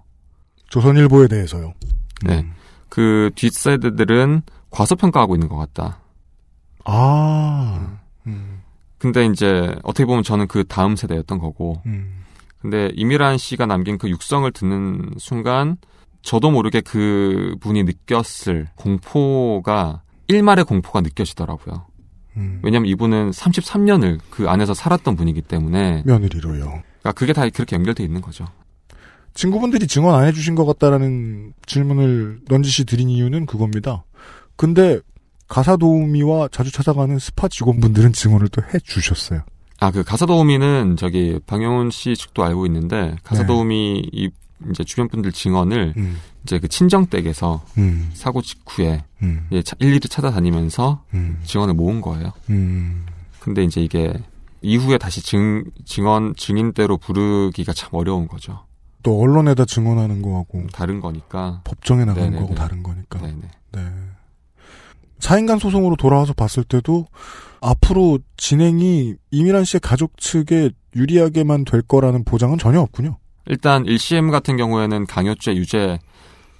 Speaker 2: 조선일보에 대해서요.
Speaker 9: 네. 그 뒷세대들은 과소평가하고 있는 것 같다.
Speaker 2: 아.
Speaker 9: 근데 이제 어떻게 보면 저는 그 다음 세대였던 거고.
Speaker 2: 음.
Speaker 9: 근데 이미란 씨가 남긴 그 육성을 듣는 순간 저도 모르게 그 분이 느꼈을 공포가 일말의 공포가 느껴지더라고요.
Speaker 2: 음.
Speaker 9: 왜냐면 이분은 33년을 그 안에서 살았던 분이기 때문에
Speaker 2: 며느리로요.
Speaker 9: 그러니까 그게 다 그렇게 연결돼 있는 거죠.
Speaker 2: 친구분들이 증언 안 해주신 것 같다라는 질문을 넌지시 드린 이유는 그겁니다. 근데 가사 도우미와 자주 찾아가는 스파 직원분들은 증언을 또 해주셨어요.
Speaker 9: 아, 그 가사 도우미는 저기 방용훈 씨 측도 알고 있는데 가사도우미 이 이제 주변 분들 증언을
Speaker 2: 음.
Speaker 9: 이제 그 친정 댁에서
Speaker 2: 음.
Speaker 9: 사고 직후에
Speaker 2: 음.
Speaker 9: 차- 일일이 찾아다니면서
Speaker 2: 음.
Speaker 9: 증언을 모은 거예요.
Speaker 2: 음.
Speaker 9: 근데 이제 이게 이후에 다시 증 증언 증인대로 부르기가 참 어려운 거죠.
Speaker 2: 또 언론에다 증언하는 거하고
Speaker 9: 다른 거니까
Speaker 2: 법정에 나가는
Speaker 9: 네네네.
Speaker 2: 거하고 다른 거니까.
Speaker 9: 네네.
Speaker 2: 네. 4인간 소송으로 돌아와서 봤을 때도 앞으로 진행이 이미란 씨의 가족 측에 유리하게만 될 거라는 보장은 전혀 없군요.
Speaker 9: 일단 1CM 같은 경우에는 강요죄 유죄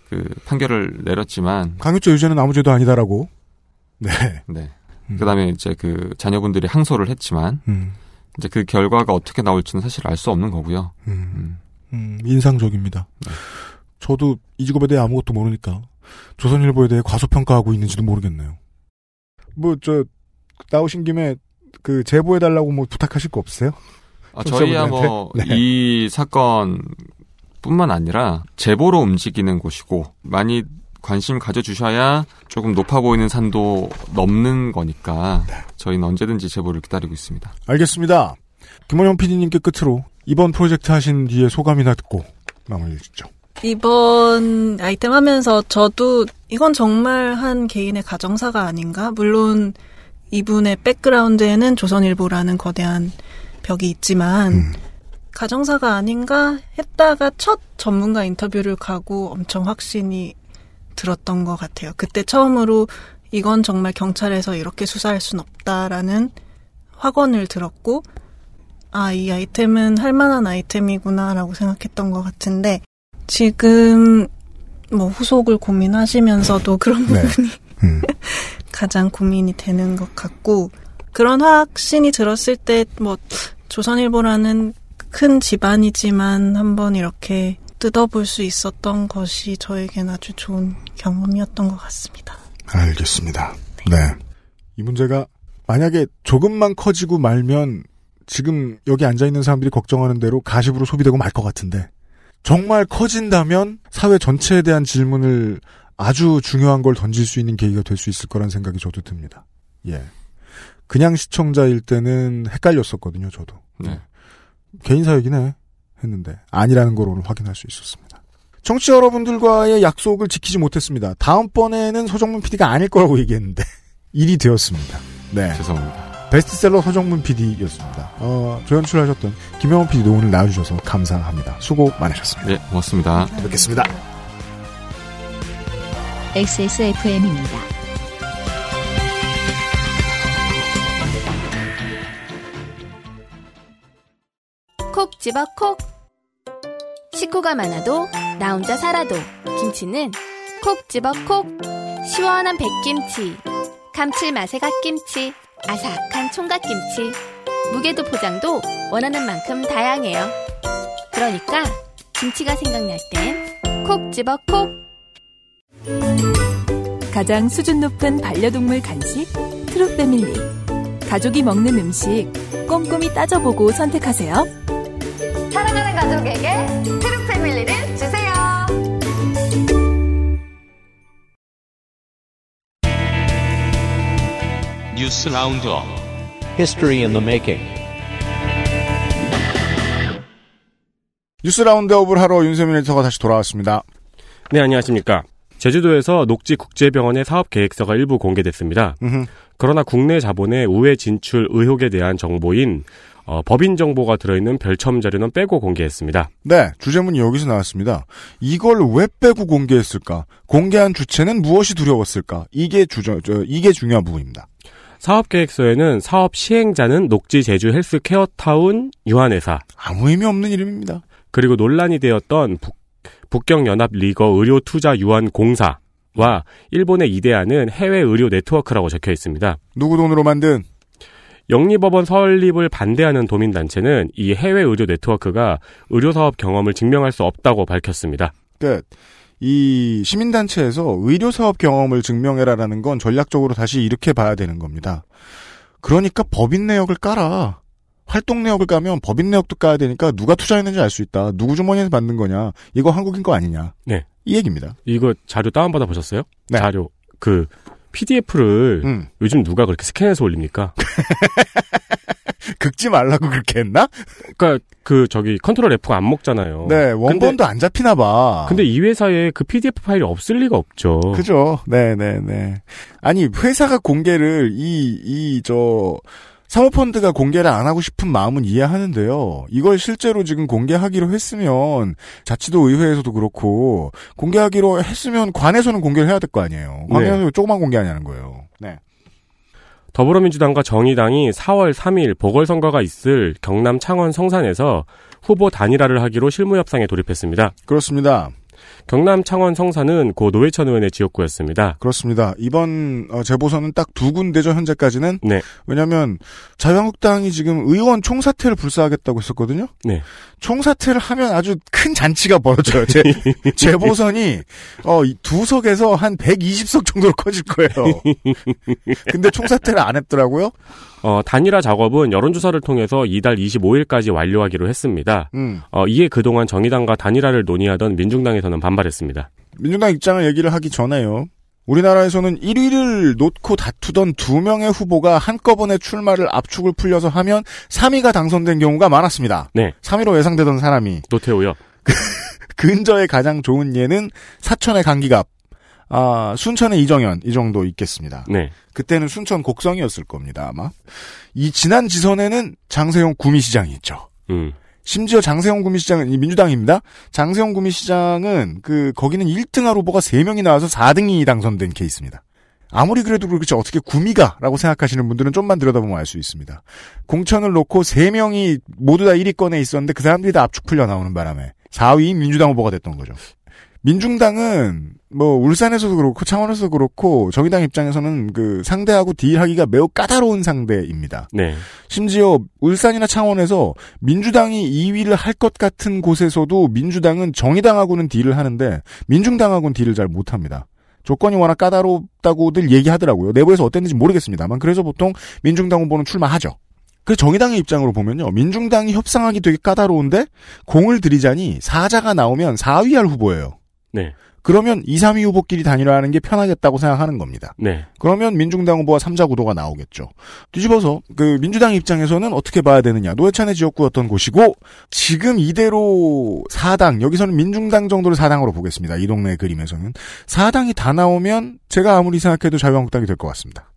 Speaker 9: 그 판결을 내렸지만
Speaker 2: 강요죄 유죄는 아무 죄도 아니다라고. 네.
Speaker 9: 네. 그다음에 이제 그 자녀분들이 항소를 했지만
Speaker 2: 음.
Speaker 9: 이제 그 결과가 어떻게 나올지는 사실 알 수 없는 거고요.
Speaker 2: 음. 음, 인상적입니다. 저도 이 직업에 대해 아무것도 모르니까 조선일보에 대해 과소평가하고 있는지도 모르겠네요. 뭐 저 나오신 김에 그 제보해 달라고 뭐 부탁하실 거 없으세요?
Speaker 9: 아, 저희야 뭐 이
Speaker 2: 네.
Speaker 9: 사건뿐만 아니라 제보로 움직이는 곳이고 많이 관심 가져주셔야 조금 높아 보이는 산도 넘는 거니까 저희는 언제든지 제보를 기다리고 있습니다.
Speaker 2: 알겠습니다. 김원영 PD님께 끝으로 이번 프로젝트 하신 뒤에 소감이나 듣고 마무리 짓죠.
Speaker 11: 이번 아이템 하면서 저도 이건 정말 한 개인의 가정사가 아닌가? 물론 이분의 백그라운드에는 조선일보라는 거대한 벽이 있지만 가정사가 아닌가 했다가 첫 전문가 인터뷰를 가고 엄청 확신이 들었던 것 같아요. 그때 처음으로 이건 정말 경찰에서 이렇게 수사할 순 없다라는 확언을 들었고 아, 이 아이템은 할 만한 아이템이구나라고 생각했던 것 같은데 지금 뭐 후속을 고민하시면서도 그런
Speaker 2: 네.
Speaker 11: 부분이 가장 고민이 되는 것 같고 그런 확신이 들었을 때 뭐 조선일보라는 큰 집안이지만 한번 이렇게 뜯어볼 수 있었던 것이 저에겐 아주 좋은 경험이었던 것 같습니다.
Speaker 2: 알겠습니다. 네. 이 문제가 만약에 조금만 커지고 말면 지금 여기 앉아 있는 사람들이 걱정하는 대로 가십으로 소비되고 말 것 같은데 정말 커진다면 사회 전체에 대한 질문을 아주 중요한 걸 던질 수 있는 계기가 될 수 있을 거란 생각이 저도 듭니다. 예. 그냥 시청자일 때는 헷갈렸었거든요, 저도.
Speaker 9: 네.
Speaker 2: 개인 사역이네 했는데 아니라는 걸 오늘 확인할 수 있었습니다. 청취자 여러분들과의 약속을 지키지 못했습니다. 다음번에는 서정문 PD가 아닐 거라고 얘기했는데 일이 되었습니다. 네.
Speaker 9: 죄송합니다.
Speaker 2: 베스트셀러 서정문 PD였습니다. 어, 조연출 하셨던 김영원 PD도 오늘 나와주셔서 감사합니다. 수고 많으셨습니다.
Speaker 9: 네, 고맙습니다.
Speaker 2: 뵙겠습니다.
Speaker 1: XSFM입니다.
Speaker 16: 콕 집어 콕. 식구가 많아도 나 혼자 살아도 김치는 콕 집어 콕. 시원한 백김치, 감칠맛의 갓김치, 아삭한 총각김치. 무게도 포장도 원하는 만큼 다양해요. 그러니까 김치가 생각날 땐 콕 집어 콕.
Speaker 14: 가장 수준 높은 반려동물 간식 트루 패밀리. 가족이 먹는 음식 꼼꼼히 따져보고 선택하세요.
Speaker 15: 사랑하는 가족에게 트루 패밀리를 주세요.
Speaker 7: 뉴스 라운드업
Speaker 23: History in the making.
Speaker 2: 뉴스 라운드업을 하러 윤세민 에디터가 다시 돌아왔습니다.
Speaker 6: 네, 안녕하십니까. 제주도에서 녹지 국제병원의 사업 계획서가 일부 공개됐습니다.
Speaker 2: 음흠.
Speaker 6: 그러나 국내 자본의 우회 진출 의혹에 대한 정보인 어, 법인 정보가 들어있는 별첨 자료는 빼고 공개했습니다.
Speaker 2: 네, 주제문이 여기서 나왔습니다. 이걸 왜 빼고 공개했을까? 공개한 주체는 무엇이 두려웠을까? 이게 주저, 저, 이게 중요한 부분입니다.
Speaker 6: 사업 계획서에는 사업 시행자는 녹지 제주 헬스 케어 타운 유한회사
Speaker 2: 아무 의미 없는 이름입니다.
Speaker 6: 그리고 논란이 되었던 북, 북경연합 리거 의료 투자 유한 공사 와 일본의 이데아는 해외 의료 네트워크라고 적혀 있습니다.
Speaker 2: 누구 돈으로 만든?
Speaker 6: 영리병원 설립을 반대하는 도민단체는 이 해외 의료 네트워크가 의료 사업 경험을 증명할 수 없다고 밝혔습니다.
Speaker 2: 끝. 이 시민단체에서 의료사업 경험을 증명해라라는 건 전략적으로 다시 이렇게 봐야 되는 겁니다. 그러니까 법인 내역을 깔아. 활동 내역을 까면 법인 내역도 까야 되니까 누가 투자했는지 알 수 있다. 누구 주머니에서 받는 거냐. 이거 한국인 거 아니냐.
Speaker 6: 네.
Speaker 2: 이 얘기입니다.
Speaker 6: 이거 자료 다운받아 보셨어요?
Speaker 2: 네.
Speaker 6: 자료 그 PDF를
Speaker 2: 음.
Speaker 6: 요즘 누가 그렇게 스캔해서 올립니까?
Speaker 2: 긁지 말라고 그렇게 했나?
Speaker 6: 그러니까 그 저기 control F가 안 먹잖아요.
Speaker 2: 네, 원본도 안 잡히나 봐.
Speaker 6: 근데 이 회사에 그 PDF 파일이 없을 리가 없죠.
Speaker 2: 그죠. 네 네 네. 아니, 회사가 공개를, 이, 이, 저, 사모펀드가 공개를 안 하고 싶은 마음은 이해하는데요. 이걸 실제로 지금 공개하기로 했으면, 자치도 의회에서도 그렇고, 공개하기로 했으면 관에서는 공개를 해야 될 거 아니에요. 관에서
Speaker 6: 네.
Speaker 2: 조그만 공개하냐는 거예요. 네.
Speaker 6: 더불어민주당과 정의당이 4월 3일 보궐선거가 있을 경남 창원 성산에서 후보 단일화를 하기로 실무협상에 돌입했습니다.
Speaker 2: 그렇습니다.
Speaker 6: 경남 창원 성산은 고 노회찬 의원의 지역구였습니다.
Speaker 2: 그렇습니다. 이번 어, 재보선은 딱 두 군데죠 현재까지는.
Speaker 6: 네.
Speaker 2: 왜냐하면 자유한국당이 지금 의원 총사퇴를 불사하겠다고 했었거든요.
Speaker 6: 네.
Speaker 2: 총사퇴를 하면 아주 큰 잔치가 벌어져요. 제, 재보선이 어, 이두 석에서 한 120석 정도로 커질 거예요. 근데 총사퇴를 안 했더라고요.
Speaker 6: 어, 단일화 작업은 여론조사를 통해서 이달 25일까지 완료하기로 했습니다.
Speaker 2: 음.
Speaker 6: 어, 이에 그동안 정의당과 단일화를 논의하던 민중당에서는 반발했습니다.
Speaker 2: 민주당 입장을 얘기를 하기 전에요. 우리나라에서는 1위를 놓고 다투던 두 명의 후보가 한꺼번에 출마를 압축을 풀려서 하면 3위가 당선된 경우가 많았습니다.
Speaker 6: 네.
Speaker 2: 3위로 예상되던 사람이
Speaker 6: 노태우요.
Speaker 2: 근저에 가장 좋은 예는 사천의 강기갑, 아, 순천의 이정현 이 정도 있겠습니다.
Speaker 6: 네.
Speaker 2: 그때는 순천 곡성이었을 겁니다 아마. 이 지난 지선에는 장세용 구미시장이 있죠.
Speaker 6: 음.
Speaker 2: 심지어 장세용 구미시장은 이 민주당입니다. 장세용 구미시장은 그 거기는 1등할 후보가 3명이 나와서 4등이 당선된 케이스입니다. 아무리 그래도 그렇지 어떻게 구미가라고 생각하시는 분들은 좀만 들여다보면 알 수 있습니다. 공천을 놓고 3명이 모두 다 1위권에 있었는데 그 사람들이 다 압축 풀려 나오는 바람에 4위 민주당 후보가 됐던 거죠. 민중당은 뭐 울산에서도 그렇고 창원에서도 그렇고 정의당 입장에서는 그 상대하고 딜하기가 매우 까다로운 상대입니다.
Speaker 6: 네.
Speaker 2: 심지어 울산이나 창원에서 민주당이 2위를 할 것 같은 곳에서도 민주당은 정의당하고는 딜을 하는데 민중당하고는 딜을 잘 못합니다. 조건이 워낙 까다롭다고들 얘기하더라고요. 내부에서 어땠는지 모르겠습니다만 그래서 보통 민중당 후보는 출마하죠. 그 정의당의 입장으로 보면요. 민중당이 협상하기 되게 까다로운데 공을 들이자니 사자가 나오면 4위할 후보예요.
Speaker 6: 네.
Speaker 2: 그러면 2, 3위 후보끼리 단일화하는 게 편하겠다고 생각하는 겁니다.
Speaker 6: 네.
Speaker 2: 그러면 민중당 후보와 3자 구도가 나오겠죠. 뒤집어서 그 민주당 입장에서는 어떻게 봐야 되느냐. 노회찬의 지역구였던 곳이고 지금 이대로 4당 여기서는 민중당 정도를 4당으로 보겠습니다. 이 동네 그림에서는 4당이 다 나오면 제가 아무리 생각해도 자유한국당이 될 것 같습니다.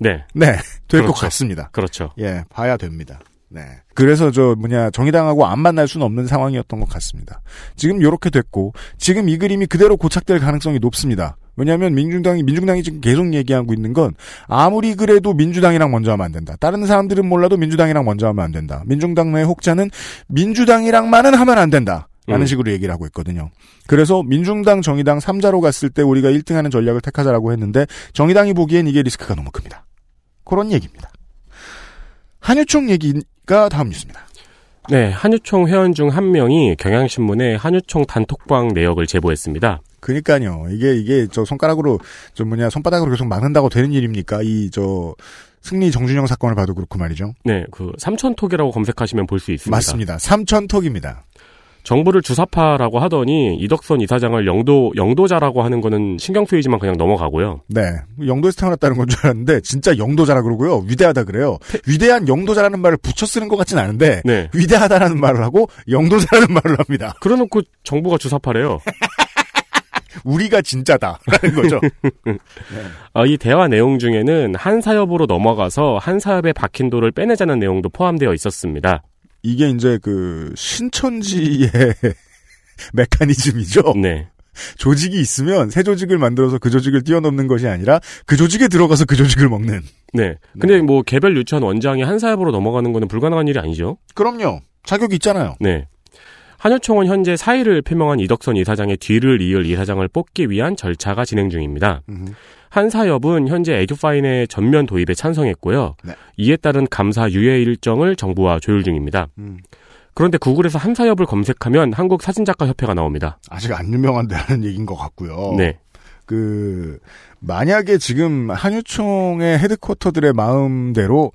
Speaker 6: 네.
Speaker 2: 네, 될것
Speaker 6: 그렇죠.
Speaker 2: 같습니다.
Speaker 6: 그렇죠.
Speaker 2: 예, 봐야 됩니다. 네. 그래서 저 뭐냐 정의당하고 안 만날 수는 없는 상황이었던 것 같습니다. 지금 요렇게 됐고 지금 이 그림이 그대로 고착될 가능성이 높습니다. 왜냐하면 민중당이 민중당이 지금 계속 얘기하고 있는 건 아무리 그래도 민주당이랑 먼저 하면 안 된다. 다른 사람들은 몰라도 민주당이랑 먼저 하면 안 된다. 민중당 내 혹자는 민주당이랑만은 하면 안 된다. 라는
Speaker 6: 음.
Speaker 2: 식으로 얘기를 하고 있거든요. 그래서 민중당, 정의당 3자로 갔을 때 우리가 1등하는 전략을 택하자라고 했는데 정의당이 보기엔 이게 리스크가 너무 큽니다. 그런 얘기입니다. 한유총 얘기가 다음 뉴스입니다.
Speaker 6: 네, 한유총 회원 중 한 명이 경향신문에 한유총 단톡방 내역을 제보했습니다.
Speaker 2: 그니까요. 이게 이게 저 손가락으로 저 뭐냐 손바닥으로 계속 막는다고 되는 일입니까? 이 저 승리 정준영 사건을 봐도 그렇고 말이죠.
Speaker 6: 네, 그 삼천톡이라고 검색하시면 볼 수 있습니다.
Speaker 2: 맞습니다. 삼천톡입니다.
Speaker 6: 정부를 주사파라고 하더니 이덕선 이사장을 영도 영도자라고 하는 거는 신경 쓰이지만 그냥 넘어가고요.
Speaker 2: 네. 영도에서 태어났다는 건 줄 알았는데 진짜 영도자라 그러고요. 위대하다 그래요. 위대한 영도자라는 말을 붙여 쓰는 것 같진 않은데
Speaker 6: 네.
Speaker 2: 위대하다라는 말을 하고 영도자라는 말을 합니다.
Speaker 6: 그래놓고 정부가 주사파래요.
Speaker 2: 우리가 진짜다라는 거죠.
Speaker 6: 어, 이 대화 내용 중에는 한 사협으로 넘어가서 한 사협의 박힌 돌을 빼내자는 내용도 포함되어 있었습니다.
Speaker 2: 이게 이제 그 신천지의 메커니즘이죠.
Speaker 6: 네.
Speaker 2: 조직이 있으면 새 조직을 만들어서 그 조직을 뛰어넘는 것이 아니라 그 조직에 들어가서 그 조직을 먹는.
Speaker 6: 네. 근데 뭐 개별 유치원 원장이 한 사협으로 넘어가는 거는 불가능한 일이 아니죠.
Speaker 2: 그럼요. 자격이 있잖아요.
Speaker 6: 네. 한유총은 현재 사의를 표명한 이덕선 이사장의 뒤를 이을 이사장을 뽑기 위한 절차가 진행 중입니다. 한 사협은 현재 에듀파인의 전면 도입에 찬성했고요.
Speaker 2: 네.
Speaker 6: 이에 따른 감사 유예 일정을 정부와 조율 중입니다.
Speaker 2: 음.
Speaker 6: 그런데 구글에서 한 사협을 검색하면 한국 사진작가 협회가 나옵니다.
Speaker 2: 아직 안 유명한데라는 얘기인 것 같고요.
Speaker 6: 네.
Speaker 2: 그 만약에 지금 한유총의 헤드쿼터들의 마음대로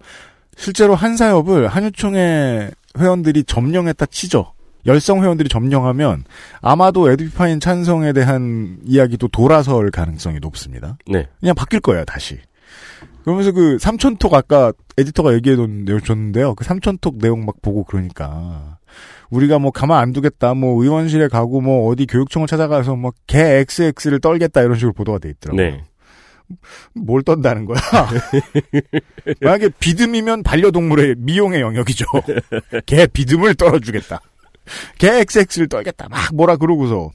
Speaker 2: 실제로 한 사협을 한유총의 회원들이 점령했다 치죠. 열성 회원들이 점령하면 아마도 에듀파인 찬성에 대한 이야기도 돌아설 가능성이 높습니다.
Speaker 6: 네.
Speaker 2: 그냥 바뀔 거예요, 다시. 그러면서 그 삼천톡 아까 에디터가 얘기해 줬는데요. 그 삼천톡 내용 막 보고 그러니까 우리가 뭐 가만 안 두겠다. 뭐 의원실에 가고 뭐 어디 교육청을 찾아가서 뭐개 XX를 떨겠다 이런 식으로 보도가 돼 있더라고요.
Speaker 6: 네.
Speaker 2: 뭘 떤다는 거야? 만약에 비듬이면 반려동물의 미용의 영역이죠. 개 비듬을 떨어주겠다. 개 XX를 떨겠다. 막 뭐라 그러고서.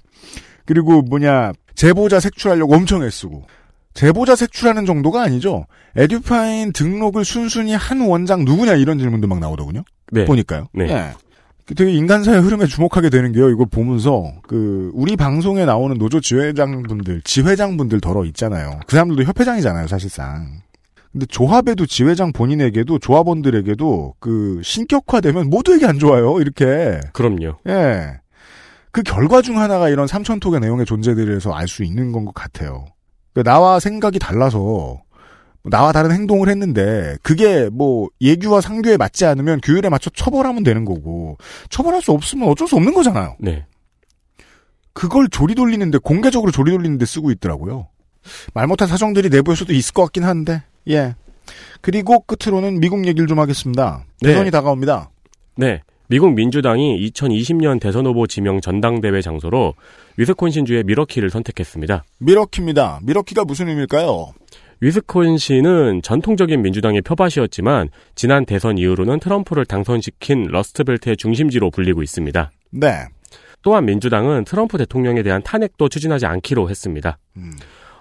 Speaker 2: 그리고 뭐냐, 제보자 색출하려고 엄청 애쓰고. 제보자 색출하는 정도가 아니죠. 에듀파인 등록을 순순히 한 원장 누구냐 이런 질문도 막 나오더군요.
Speaker 6: 네.
Speaker 2: 보니까요.
Speaker 6: 네.
Speaker 2: 예. 그 되게 인간사의 흐름에 주목하게 되는 게요. 이걸 보면서 그 우리 방송에 나오는 노조 지회장분들, 지회장분들 덜어 있잖아요. 그 사람들도 협회장이잖아요, 사실상. 근데 조합에도 지회장 본인에게도 조합원들에게도 그 신격화되면 모두에게 안 좋아요. 이렇게.
Speaker 6: 그럼요.
Speaker 2: 예. 그 결과 중 하나가 이런 삼천톡의 내용의 존재들에서 알 수 있는 건 것 같아요. 그러니까 나와 생각이 달라서 나와 다른 행동을 했는데 그게 뭐 예규와 상규에 맞지 않으면 규율에 맞춰 처벌하면 되는 거고 처벌할 수 없으면 어쩔 수 없는 거잖아요.
Speaker 6: 네.
Speaker 2: 그걸 조리 돌리는데 공개적으로 조리 돌리는데 쓰고 있더라고요. 말 못한 사정들이 내부에서도 있을 것 같긴 한데 예. 그리고 끝으로는 미국 얘기를 좀 하겠습니다. 대선이
Speaker 6: 네.
Speaker 2: 다가옵니다.
Speaker 6: 네. 미국 민주당이 2020년 대선 후보 지명 전당대회 장소로 위스콘신주의 미러키를 선택했습니다.
Speaker 2: 미러키입니다. 미러키가 무슨 의미일까요?
Speaker 6: 위스콘신은 전통적인 민주당의 표밭이었지만 지난 대선 이후로는 트럼프를 당선시킨 러스트벨트의 중심지로 불리고 있습니다.
Speaker 2: 네.
Speaker 6: 또한 민주당은 트럼프 대통령에 대한 탄핵도 추진하지 않기로 했습니다.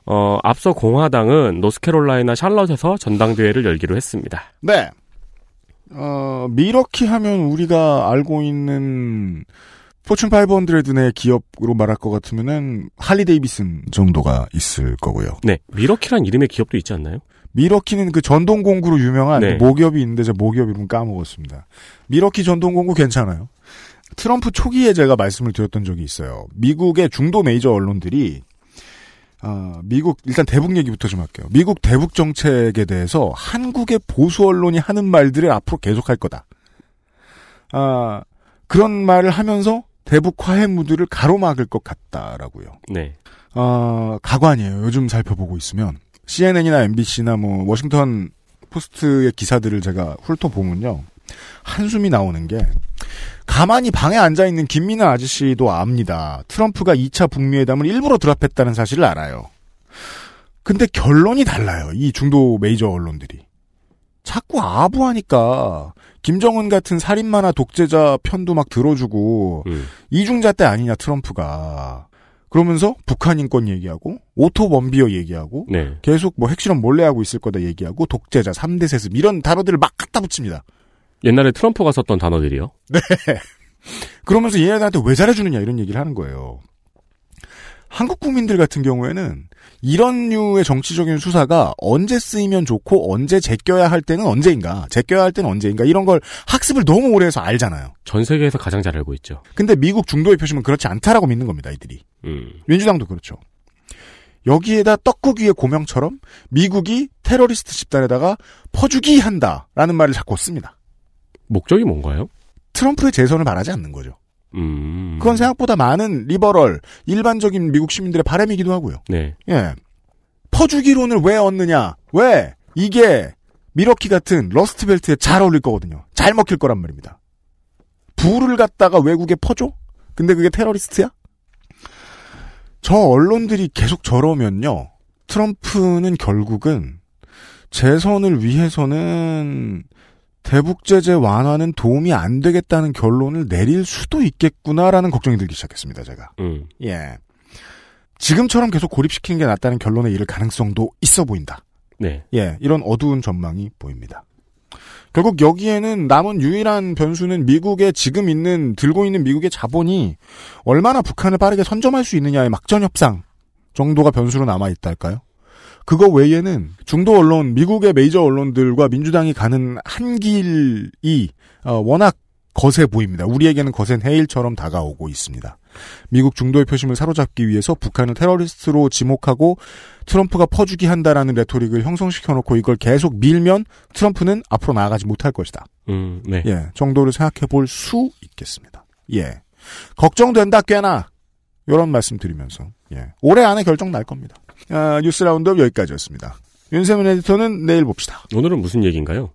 Speaker 6: 어, 앞서 공화당은 노스캐롤라이나 샬럿에서 전당대회를 열기로 했습니다.
Speaker 2: 네. 어, 밀워키 하면 우리가 알고 있는 포춘 500대 기업으로 말할 것 같으면은 할리 데이비슨 정도가 있을 거고요.
Speaker 6: 네. 밀워키란 이름의 기업도 있지 않나요?
Speaker 2: 밀워키는 그 전동 공구로 유명한
Speaker 6: 네.
Speaker 2: 모기업이 있는데 제가 모기업 이름 까먹었습니다. 미러키 전동 공구 괜찮아요. 트럼프 초기에 제가 말씀을 드렸던 적이 있어요. 미국의 중도 메이저 언론들이 아, 미국 일단 대북 얘기부터 좀 할게요. 미국 대북 정책에 대해서 한국의 보수 언론이 하는 말들을 앞으로 계속할 거다. 아, 그런 말을 하면서 대북 화해 무드를 가로막을 것 같다라고요.
Speaker 6: 네.
Speaker 2: 아, 가관이에요. 요즘 살펴보고 있으면 CNN이나 MBC나 뭐 워싱턴 포스트의 기사들을 제가 훑어보면요. 한숨이 나오는 게 가만히 방에 앉아 있는 김민아 아저씨도 압니다. 트럼프가 2차 북미 회담을 일부러 drop했다는 사실을 알아요. 근데 결론이 달라요. 이 중도 메이저 언론들이. 자꾸 아부하니까 김정은 같은 살인마나 독재자 편도 막 들어주고
Speaker 6: 음.
Speaker 2: 이중잣대 아니냐 트럼프가. 그러면서 북한 인권 얘기하고 오토 웜비어 얘기하고
Speaker 6: 네.
Speaker 2: 계속 뭐 핵실험 몰래 하고 있을 거다 얘기하고 독재자 3대 세습 이런 단어들을 막 갖다 붙입니다.
Speaker 6: 옛날에 트럼프가 썼던 단어들이요.
Speaker 2: 네. 그러면서 얘네들한테 왜 잘해주느냐 이런 얘기를 하는 거예요. 한국 국민들 같은 경우에는 이런 류의 정치적인 수사가 언제 쓰이면 좋고 언제 제껴야 할 때는 언제인가, 제껴야 할 때는 언제인가 이런 걸 학습을 너무 오래 해서 알잖아요.
Speaker 6: 전 세계에서 가장 잘 알고 있죠.
Speaker 2: 근데 미국 중도의 표심은 그렇지 않다라고 믿는 겁니다, 이들이.
Speaker 6: 음.
Speaker 2: 민주당도 그렇죠. 여기에다 떡국 위의 고명처럼 미국이 테러리스트 집단에다가 퍼주기 한다라는 말을 자꾸 씁니다.
Speaker 6: 목적이 뭔가요?
Speaker 2: 트럼프의 재선을 바라지 않는 거죠.
Speaker 6: 음.
Speaker 2: 그건 생각보다 많은 liberal, 일반적인 미국 시민들의 바람이기도 하고요.
Speaker 6: 네.
Speaker 2: 예. 퍼주기론을 왜 얹느냐? 왜? 이게 밀워키 같은 러스트벨트에 잘 어울릴 거거든요. 잘 먹힐 거란 말입니다. 부를 갖다가 외국에 퍼줘? 근데 그게 테러리스트야? 저 언론들이 계속 저러면요. 트럼프는 결국은 재선을 위해서는 대북 제재 완화는 도움이 안 되겠다는 결론을 내릴 수도 있겠구나라는 걱정이 들기 시작했습니다, 제가.
Speaker 6: 음.
Speaker 2: 예. 지금처럼 계속 고립시키는 게 낫다는 결론에 이를 가능성도 있어 보인다.
Speaker 6: 네.
Speaker 2: 예, 이런 어두운 전망이 보입니다. 결국 여기에는 남은 유일한 변수는 미국의 지금 있는 들고 있는 미국의 자본이 얼마나 북한을 빠르게 선점할 수 있느냐의 막전 협상 정도가 변수로 남아 있달까요? 그거 외에는 중도 언론, 미국의 메이저 언론들과 민주당이 가는 한 길이 어, 워낙 거세 보입니다. 우리에게는 거센 해일처럼 다가오고 있습니다. 미국 중도의 표심을 사로잡기 위해서 북한을 테러리스트로 지목하고 트럼프가 퍼주기 한다라는 레토릭을 형성시켜놓고 이걸 계속 밀면 트럼프는 앞으로 나아가지 못할 것이다.
Speaker 6: 음, 네.
Speaker 2: 예, 정도를 생각해 볼 수 있겠습니다. 예. 걱정된다, 꽤나. 요런 말씀 드리면서, 예. 올해 안에 결정 날 겁니다. 아, 뉴스 라운드업 여기까지였습니다. 윤세민 에디터는 내일 봅시다.
Speaker 6: 오늘은 무슨 얘기인가요?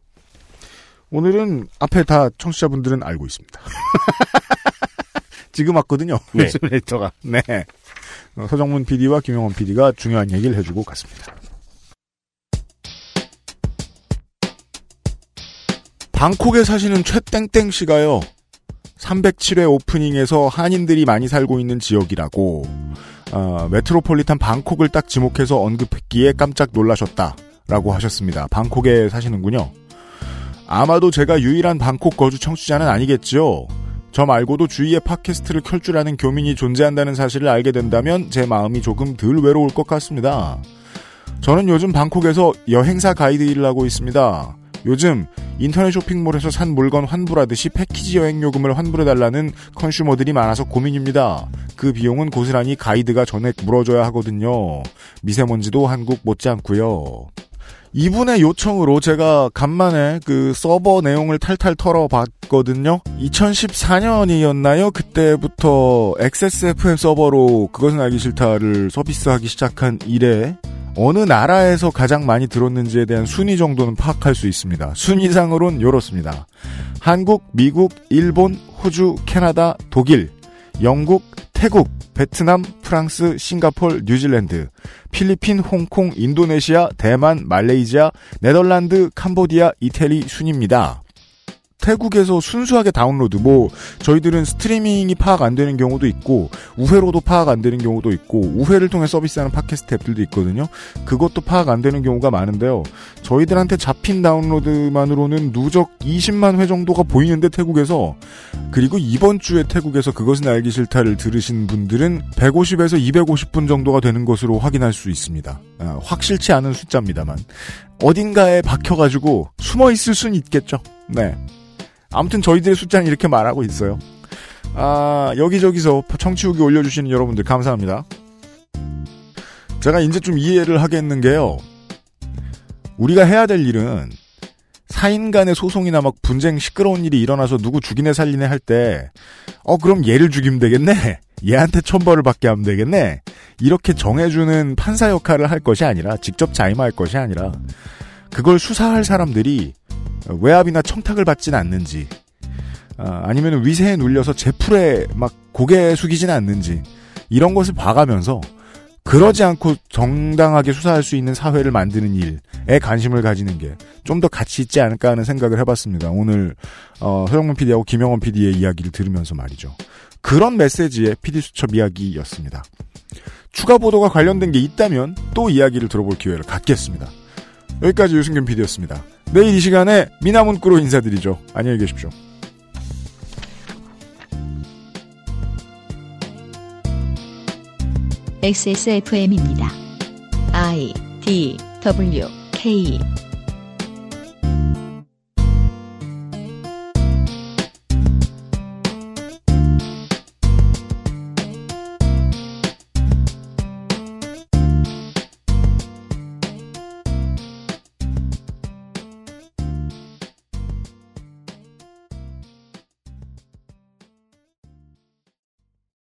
Speaker 2: 오늘은 앞에 다 청취자분들은 알고 있습니다. 지금 왔거든요.
Speaker 6: 네.
Speaker 2: 윤세민 에디터가. 네. 어, 서정문 PD와 김영원 PD가 중요한 얘기를 해주고 갔습니다. 방콕에 사시는 최땡땡 씨가요. 307회 오프닝에서 한인들이 많이 살고 있는 지역이라고 어, 메트로폴리탄 방콕을 딱 지목해서 언급했기에 깜짝 놀라셨다라고 하셨습니다. 방콕에 사시는군요. 아마도 제가 유일한 방콕 거주 청취자는 아니겠죠. 저 말고도 주위에 팟캐스트를 켤 줄 아는 교민이 존재한다는 사실을 알게 된다면 제 마음이 조금 덜 외로울 것 같습니다. 저는 요즘 방콕에서 여행사 가이드 일을 하고 있습니다. 요즘 인터넷 쇼핑몰에서 산 물건 환불하듯이 패키지 여행 요금을 환불해달라는 컨슈머들이 많아서 고민입니다. 그 비용은 고스란히 가이드가 전액 물어줘야 하거든요. 미세먼지도 한국 못지않고요. 이분의 요청으로 제가 간만에 그 서버 내용을 탈탈 털어봤거든요. 2014년이었나요? 그때부터 XSFM 서버로 그것은 알기 싫다를 서비스하기 시작한 이래 어느 나라에서 가장 많이 들었는지에 대한 순위 정도는 파악할 수 있습니다. 순위상으론 이렇습니다. 한국, 미국, 일본, 호주, 캐나다, 독일, 영국, 태국, 베트남, 프랑스, 싱가폴, 뉴질랜드, 필리핀, 홍콩, 인도네시아, 대만, 말레이시아, 네덜란드, 캄보디아, 이태리 순입니다. 태국에서 순수하게 다운로드, 뭐, 저희들은 스트리밍이 파악 안 되는 경우도 있고, 우회로도 파악 안 되는 경우도 있고, 우회를 통해 서비스하는 팟캐스트 앱들도 있거든요. 그것도 파악 안 되는 경우가 많은데요. 저희들한테 잡힌 다운로드만으로는 누적 20만 회 정도가 보이는데, 태국에서. 그리고 이번 주에 태국에서 그것은 알기 싫다를 들으신 분들은 150에서 250분 정도가 되는 것으로 확인할 수 있습니다. 아, 확실치 않은 숫자입니다만. 어딘가에 박혀가지고 숨어 있을 수는 있겠죠. 네. 아무튼 저희들의 숫자는 이렇게 말하고 있어요. 아, 여기저기서 청취 후기 올려주시는 여러분들 감사합니다. 제가 이제 좀 이해를 하겠는 게요. 우리가 해야 될 일은 사인 간의 소송이나 막 분쟁 시끄러운 일이 일어나서 누구 죽이네 살리네 할 때, 어, 그럼 얘를 죽이면 되겠네? 얘한테 천벌을 받게 하면 되겠네? 이렇게 정해주는 판사 역할을 할 것이 아니라, 직접 자임할 것이 아니라, 그걸 수사할 사람들이 외압이나 청탁을 받진 않는지, 아, 아니면 위세에 눌려서 제풀에 막 고개 숙이진 않는지, 이런 것을 봐가면서, 그러지 않고 정당하게 수사할 수 있는 사회를 만드는 일에 관심을 가지는 게 좀 더 가치 있지 않을까 하는 생각을 해봤습니다. 오늘 어, 서영문 PD하고 김영원 PD의 이야기를 들으면서 말이죠. 그런 메시지의 PD 수첩 이야기였습니다. 추가 보도가 관련된 게 있다면 또 이야기를 들어볼 기회를 갖겠습니다. 여기까지 유승균 PD였습니다. 내일 이 시간에 미나문구로 인사드리죠. 안녕히 계십시오.
Speaker 1: XSFM입니다. I D W K